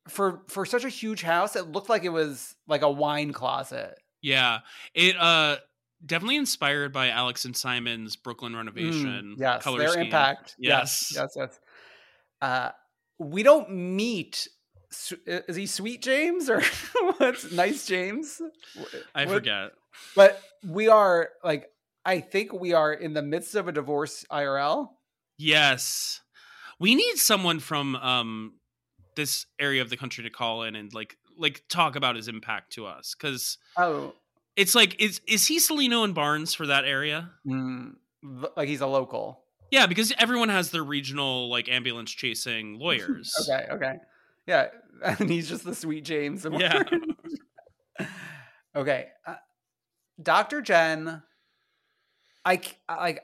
for for such a huge house, it looked like it was like a wine closet. Yeah, it uh definitely inspired by Alex and Simon's Brooklyn Mm, renovation. yes, color their scheme. impact. Yes. Yes, yes, yes. Uh, we don't meet. Su- Is he Sweet James <laughs> or what's Nice James? I forget. But we are like, I think we are in the midst of a divorce IRL. Yes, we need someone from um this area of the country to call in and like like talk about his impact to us because Oh, it's like is is he Cellino and Barnes for that area? mm, like he's a local. Yeah, because everyone has their regional like ambulance chasing <laughs> lawyers. Okay, okay. Yeah, <laughs> and he's just the sweet James. of Yeah. <laughs> Okay. Uh, Dr. Jen, I like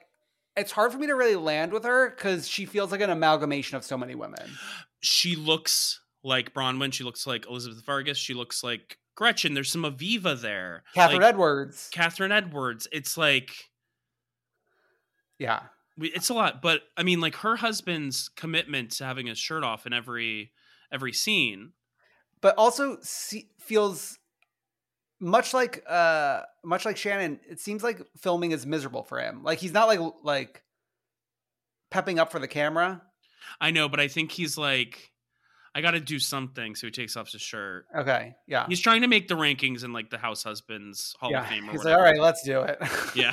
it's hard for me to really land with her cuz she feels like an amalgamation of so many women. She looks like Bronwyn. She looks like Elizabeth Vargas. She looks like Gretchen. There's some Aviva there. Catherine Like, Edwards. Catherine Edwards. It's like Yeah. it's a lot, but I mean, like her husband's commitment to having his shirt off in every every scene. But also see, feels much like uh much like Shannon, it seems like filming is miserable for him. Like he's not like like pepping up for the camera. I know, but I think he's like, I got to do something, so he takes off his shirt. Okay. Yeah. He's trying to make the rankings in like the House Husbands Hall yeah. of Fame or He's like, all right, let's do it. Yeah.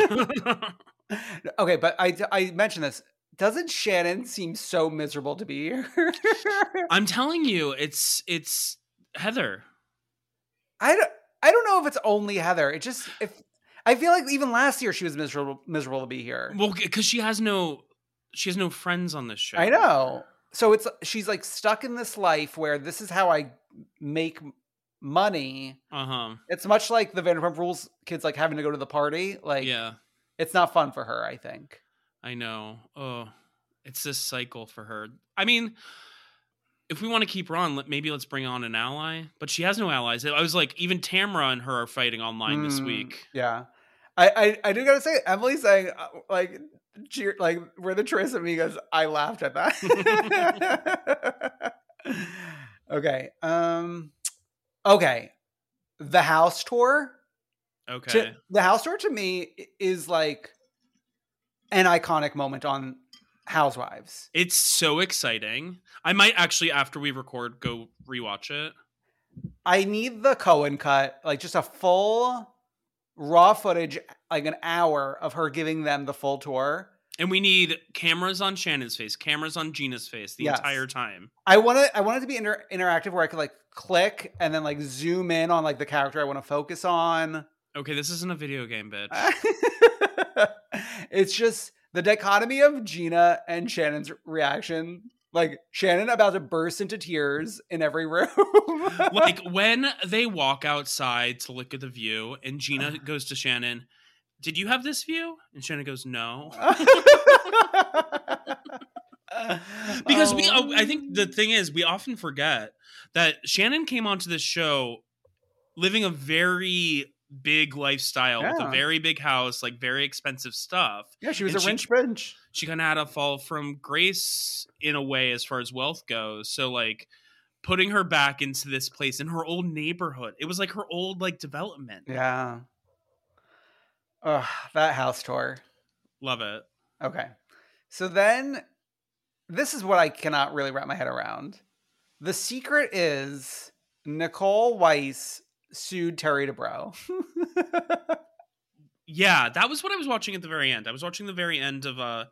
<laughs> okay, but I I mentioned this. Doesn't Shannon seem so miserable to be here? <laughs> I'm telling you, it's it's Heather. I don't I don't know if it's only Heather. It just if I feel like even last year she was miserable miserable to be here. Well, because she has no she has no friends on this show. I know. So it's she's like stuck in this life where this is how I make money. Uh huh. It's much like the Vanderpump Rules kids like having to go to the party. Like, Yeah, it's not fun for her. I think. I know. Oh, it's this cycle for her. I mean, if we want to keep her on, let- maybe let's bring on an ally. But she has no allies. I was like, even Tamra and her are fighting online this Mm, week. Yeah, I I, I do gotta say, Emily saying uh, like cheer like we're the Tres Amigas. I laughed at that. <laughs> okay. Um. Okay. The house tour. Okay. To, the house tour to me is like an iconic moment on Housewives. It's so exciting. I might actually, after we record, go rewatch it. I need the Cohen cut, like just a full raw footage, like an hour of her giving them the full tour. And we need cameras on Shannon's face, cameras on Gina's face the Yes. entire time. I want to I want it to be inter- interactive where I could like click and then like zoom in on like the character I want to focus on. Okay, this isn't a video game, bitch. <laughs> it's just the dichotomy of Gina and Shannon's reaction. Like Shannon about to burst into tears in every room. like <laughs> when they walk outside to look at the view, and Gina <sighs> goes to Shannon, "Did you have this view?" And Shannon goes, "No." <laughs> because we oh, i think the um, thing is we often forget that shannon came onto this show living a very big lifestyle with a very big house like very expensive stuff yeah, she was And a rich bitch. she kind of had a fall from grace in a way as far as wealth goes so like putting her back into this place in her old neighborhood it was like her old like development Yeah. Ugh, that house tour. love it Okay. So then this is what I cannot really wrap my head around. The secret is Nicole Weiss sued Terry DeBro. <laughs> Yeah, that was what I was watching at the very end. I was watching the very end of uh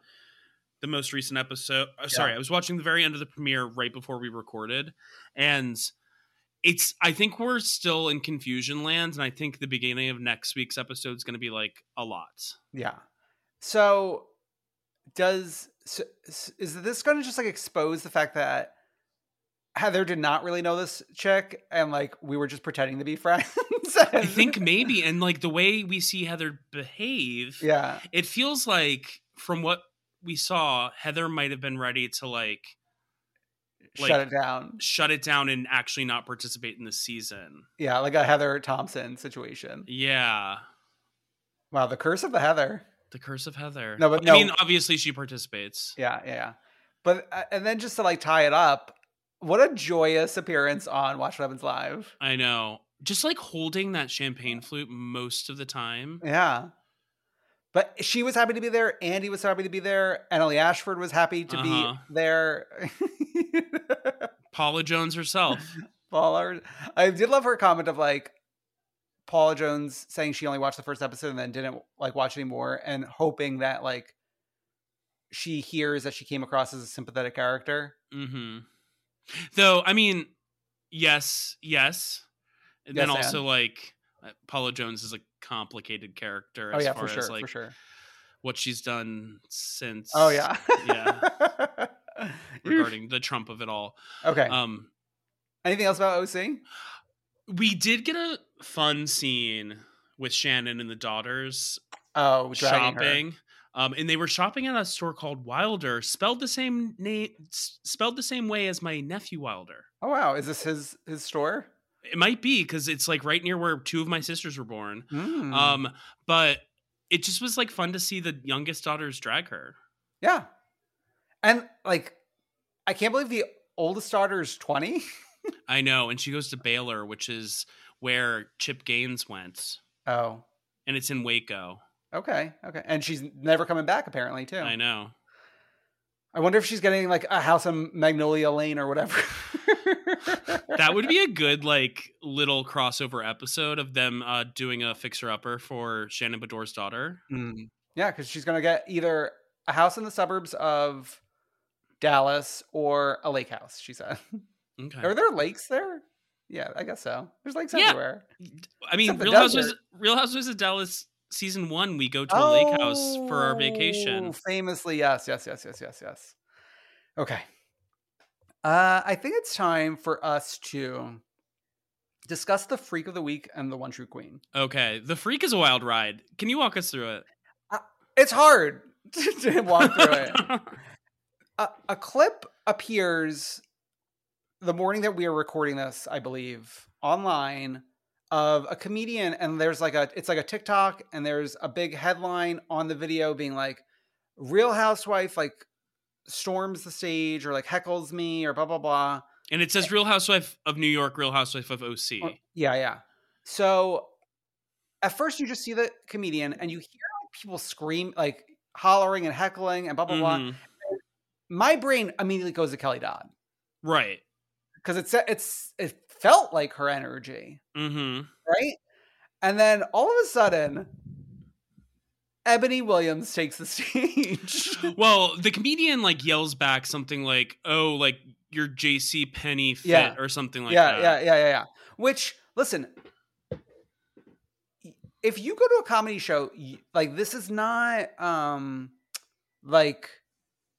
the most recent episode. Uh, sorry, Yeah. I was watching the very end of the premiere right before we recorded, and it's. I think we're still in confusion land, and I think the beginning of next week's episode is going to be like a lot. yeah. So does so, is this going to just like expose the fact that Heather did not really know this chick and like we were just pretending to be friends? <laughs> I think maybe, and like the way we see Heather behave, yeah. it feels like from what we saw, Heather might have been ready to like Shut it down. shut it down and actually not participate in the season. Yeah, like a Heather Thomson situation. Yeah. Wow, the curse of the Heather. The Curse of Heather. No, but I mean, obviously she participates. Yeah, yeah, yeah. But uh, and then just to like tie it up, what a joyous appearance on Watch What Happens Live. I know. Just like holding that champagne flute most of the time. Yeah. But she was happy to be there. Andy was happy to be there. Emily Ashford was happy to Uh-huh. be there. <laughs> Paula Jones herself. <laughs> Paula, I did love her comment of like Paula Jones saying she only watched the first episode and then didn't like watch anymore, and hoping that like she hears that she came across as a sympathetic character. hmm Though, I mean, yes, yes. And then also and? like uh, Paula Jones is a complicated character Oh as yeah, far for sure, as like for sure. what she's done since Oh yeah, yeah <laughs> regarding the Trump of it all. okay. Um Anything else about OC? we did get a fun scene with Shannon and the daughters Oh, shopping. her. Um, and they were shopping at a store called Wilder, spelled the same name, spelled the same way as my nephew Wilder. Oh wow, is this his his store? It might be because it's like right near where two of my sisters were born. Hmm. Um, but it just was like fun to see the youngest daughters drag her. yeah, and like I can't believe the oldest daughter is twenty. <laughs> I know, and she goes to Baylor, which is where Chip Gaines went, Oh, and it's in Waco. Okay, okay, and she's never coming back apparently too. I know. I wonder if she's getting like a house on Magnolia Lane or whatever. <laughs> That would be a good like little crossover episode of them uh, doing a fixer upper for Shannon Beador's daughter. Mm. Yeah, because she's gonna get either a house in the suburbs of Dallas or a lake house. She said. Okay. Are there lakes there? Yeah, I guess so. There's lakes Yeah. everywhere. I mean, Real Housewives. Real Housewives of Dallas season one, we go to a lake house for our vacation. Oh, Famously, yes, yes, yes, yes, yes, yes. Okay. Uh, I think it's time for us to discuss the freak of the week and the one true queen. Okay, the freak is a wild ride. Can you walk us through it? It's hard <laughs> to walk through it. <laughs> a, a clip appears the morning that we are recording this, I believe, online of a comedian and there's like a it's like a TikTok and there's a big headline on the video being like real housewife like storms the stage or like heckles me or blah blah blah. And it says Real Housewife of New York, Real Housewife of OC. Oh, yeah, yeah. So at first you just see the comedian and you hear people scream like hollering and heckling and blah blah blah. Mhm. My brain immediately goes to Kelly Dodd Right. because it's it's it felt like her energy, Mm-hmm. right? And then all of a sudden, Eboni Williams takes the <laughs> stage. <laughs> Well, the comedian like yells back something like, "Oh, like your J.C. Penney fit" Yeah. or something like yeah, that. yeah, yeah, yeah, yeah. Which listen, if you go to a comedy show, like this is not um like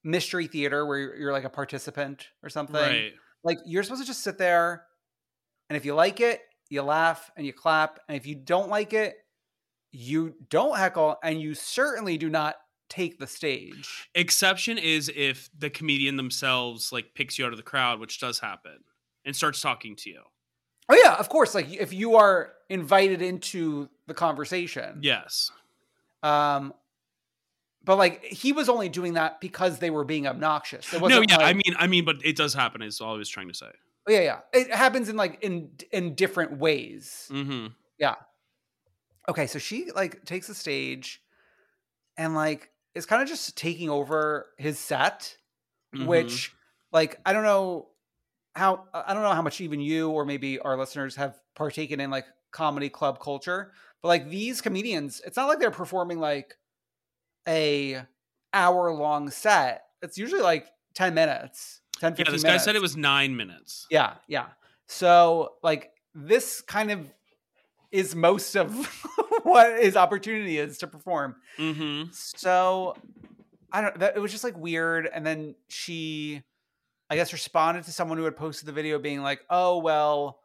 mystery theater where you're, you're like a participant or something. Right. Like you're supposed to just sit there, and if you like it, you laugh and you clap, and if you don't like it, you don't heckle, and you certainly do not take the stage. Exception is if the comedian themselves like picks you out of the crowd, which does happen, and starts talking to you. Oh yeah, of course. Like if you are invited into the conversation, Yes. Um, but like he was only doing that because they were being obnoxious. It No, yeah, I mean, I mean, but it does happen. Is all I was trying to say. Yeah, yeah. It happens in like in in different ways. Mm-hmm. Yeah. Okay, so she like takes the stage, and like is kind of just taking over his set, Mhm. which like I don't know how I don't know how much even you or maybe our listeners have partaken in like comedy club culture, but like these comedians, it's not like they're performing like a hour long set. It's usually like 10 minutes, 10 Yeah, this minutes. guy said it was nine minutes. Yeah, yeah. So like this kind of is most of <laughs> what his opportunity is to perform. Mm-hmm. So I don't that it was just like weird and then she I guess responded to someone who had posted the video being like, "Oh, well,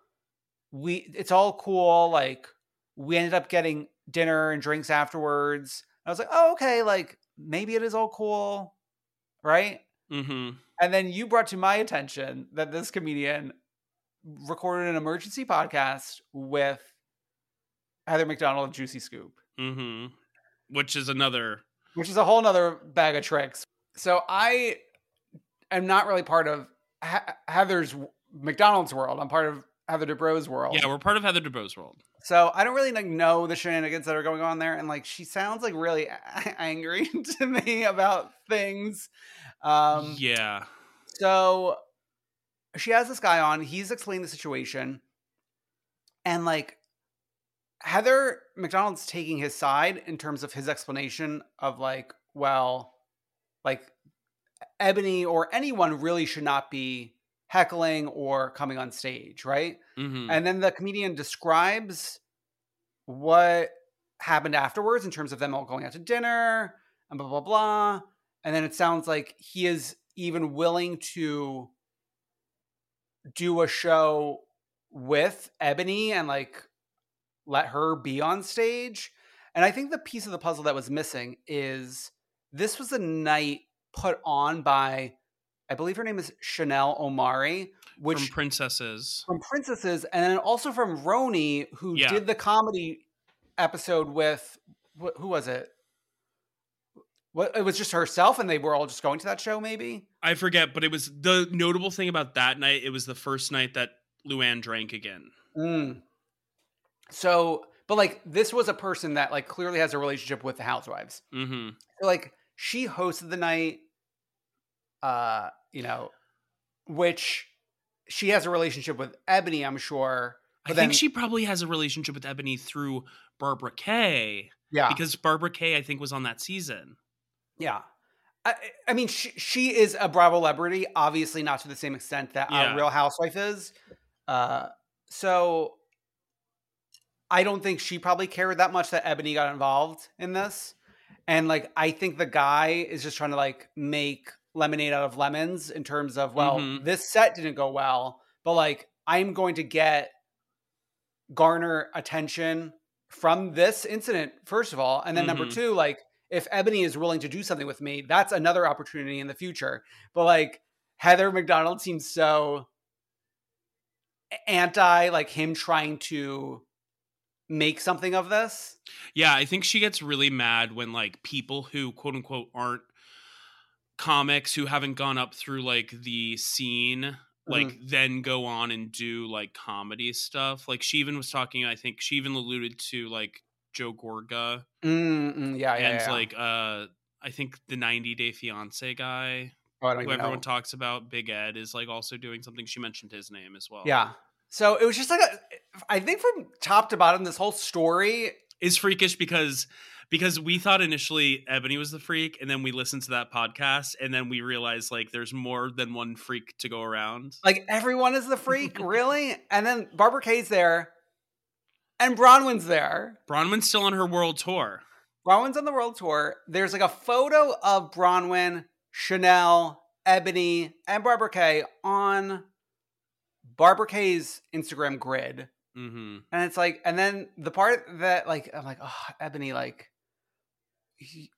we it's all cool like we ended up getting dinner and drinks afterwards." I was like, "Oh, okay, like maybe it is all cool." Right? Mm-hmm. And then you brought to my attention that this comedian recorded an emergency podcast with Heather McDonald of Juicy Scoop, Mm-hmm. Which is another. which is a whole nother bag of tricks. So I am not really part of Heather's McDonald's world. I'm part of Heather Dubrow's world. Yeah, we're part of Heather Dubrow's world. So I don't really like know the shenanigans that are going on there, and like she sounds like really a- <laughs> angry <laughs> to me about things. Um, yeah. So she has this guy on. He's explaining the situation, and like Heather McDonald's taking his side in terms of his explanation of like, well, like Eboni or anyone really should not be heckling or coming on stage, right? Mm-hmm. And then the comedian describes what happened afterwards in terms of them all going out to dinner and blah blah blah. And then it sounds like he is even willing to do a show with Eboni and like let her be on stage. And I think the piece of the puzzle that was missing is this was a night put on by I believe her name is Chanel Omari, which From Princesses. from Princesses, and then also from Roni, who Yeah. did the comedy episode with wh- who was it? What it was just herself, and they were all just going to that show, maybe. I forget, but it was the notable thing about that night. It was the first night that Luann drank again. Mm. So, but like this was a person that like clearly has a relationship with the housewives. Mm-hmm. So like she hosted the night, uh, you know, which she has a relationship with Eboni, I'm sure. I But think she probably has a relationship with Eboni through Barbara Kay. Yeah. Because Barbara Kay, I think, was on that season. Yeah. I, I mean, she, she is a Bravo celebrity, obviously not to the same extent that Yeah. a Real Housewife is. Uh, so I don't think she probably cared that much that Eboni got involved in this. And like, I think the guy is just trying to like make lemonade out of lemons in terms of, well, Mhm. this set didn't go well, but like, I'm going to get garner attention from this incident, first of all. And then number Mhm. two, like, if Eboni is willing to do something with me, that's another opportunity in the future. But like, Heather McDonald seems so anti, like, him trying to make something of this. Yeah, I think she gets really mad when like people who quote unquote aren't comics who haven't gone up through like the scene like Mm-hmm. then go on and do like comedy stuff. Like she even was talking I think she even alluded to like Joe Gorga Mm, mm, yeah, yeah, and yeah. like uh I think the 90 Day Fiance guy Oh, who everyone know. talks about Big Ed is like also doing something. She mentioned his name as well. Yeah. So it was just like a, I think from top to bottom, this whole story. is freakish because because we thought initially Eboni was the freak, and then we listened to that podcast, and then we realized like there's more than one freak to go around. Like everyone is the freak, really? And then Barbara Kay's there, and Bronwyn's there. Bronwyn's still on her world tour. Bronwyn's on the world tour. There's like a photo of Bronwyn, Chanel, Eboni, and Barbara Kay on Barbara Kay's Instagram grid. hmm And it's like, and then the part that like I'm like, oh, Eboni, like, he-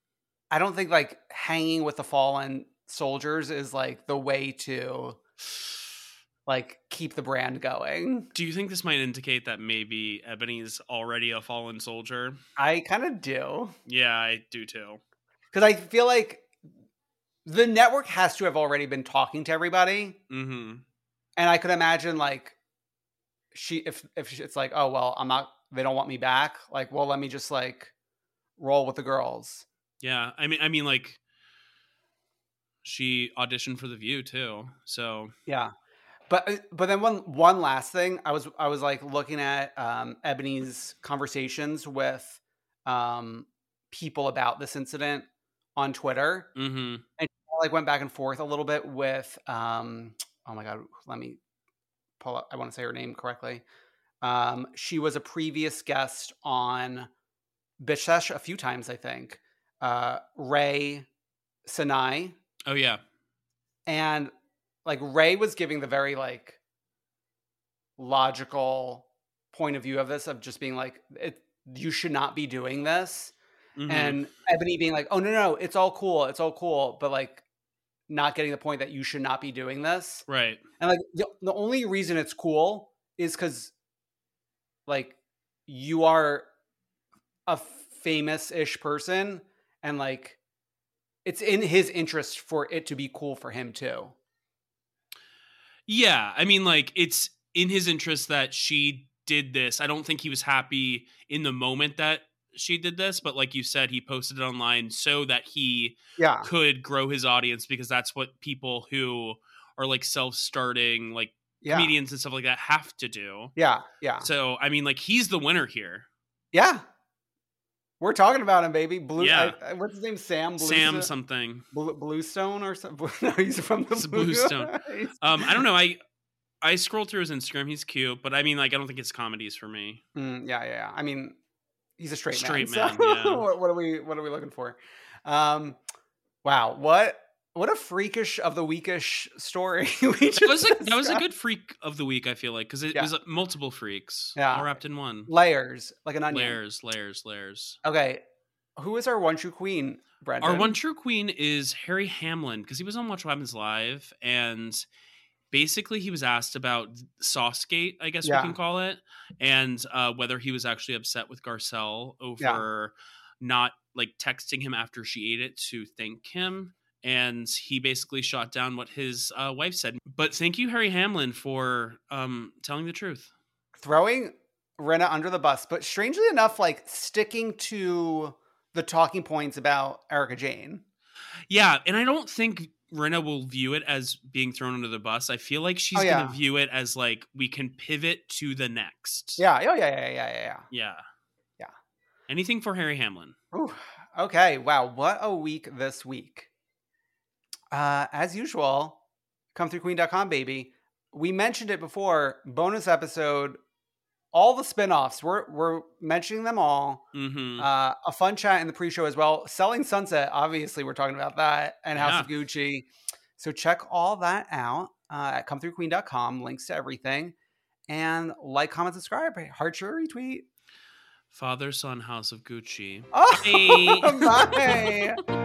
I don't think like hanging with the fallen soldiers is like the way to like keep the brand going. Do you think this might indicate that maybe Eboni's already a fallen soldier? I kind of do Yeah, I do too. because I feel like the network has to have already been talking to everybody, hmm and I could imagine like she if if it's like, oh well, I'm not. They don't want me back. Like, well, let me just like roll with the girls. Yeah, I mean, I mean, like she auditioned for The View too. So Yeah. But uh, but then one one last thing, I was I was like looking at um Eboni's conversations with um people about this incident on Twitter hmm and I, like went back and forth a little bit with um oh my god, let me pull up I want to say her name correctly. Um she was a previous guest on Bitch Sesh a few times, I think. Uh Rae Sanni oh yeah, and like Ray was giving the very like logical point of view of this of just being like it you should not be doing this Mhm. and Eboni being like oh no no it's all cool it's all cool but like not getting the point that you should not be doing this right. and like the, the only reason it's cool is cuz like you are a famous-ish person and like it's in his interest for it to be cool for him too Yeah, I mean, like it's in his interest that she did this. I don't think he was happy in the moment that she did this, but like you said, he posted it online so that he yeah could grow his audience because that's what people who are like self-starting, like yeah comedians and stuff like that, have to do. Yeah, yeah, So, I mean, like he's the winner here. yeah. We're talking about him, baby. Blue. Yeah. I- I- what's his name? Sam. Blue Sam something. Blue, Bluestone or something. <laughs> No, he's from the It's Blue- Bluestone. Um, I don't know. I I scrolled through his Instagram. He's cute, but I mean, like, I don't think his comedies for me. Mm, yeah, yeah, yeah. I mean, he's a straight, Straight man. man, so yeah. <laughs> what, what are we? What are we looking for? Um, wow. What? What a freakish of the weekish story. <laughs> we That was a, that was a good freak of the week. I feel like because it Yeah. was multiple freaks, Yeah. all wrapped in one. layers, like an onion. Layers, layers, layers. Okay, who is our one true queen, Brendan? Our one true queen is Harry Hamlin because he was on Watch What Happens Live, and basically he was asked about Saucegate, I guess Yeah. we can call it, and uh, whether he was actually upset with Garcelle over not like texting him after she ate it to thank him. And he basically shot down what his uh, wife said. But thank you, Harry Hamlin, for um, telling the truth. throwing Rinna under the bus, but strangely enough, like sticking to the talking points about Erika Jayne. Yeah, and I don't think Rinna will view it as being thrown under the bus. I feel like she's Oh, yeah. gonna view it as like we can pivot to the next. Yeah, oh yeah, yeah, yeah, yeah, yeah. Yeah. Yeah. Anything for Harry Hamlin. Ooh, okay, wow, what a week this week. Uh, as usual, come through queen.com, baby. We mentioned it before, bonus episode, all the spin-offs. We're we're mentioning them all. Mm-hmm. Uh, a fun chat in the pre-show as well. Selling Sunset, obviously, we're talking about that, and House of Gucci. So check all that out uh, at comethroughqueen.com. Links to everything. And like, comment, subscribe. Heart share, retweet. Father, son, house of Gucci. Oh, <laughs> Bye. bye. <laughs>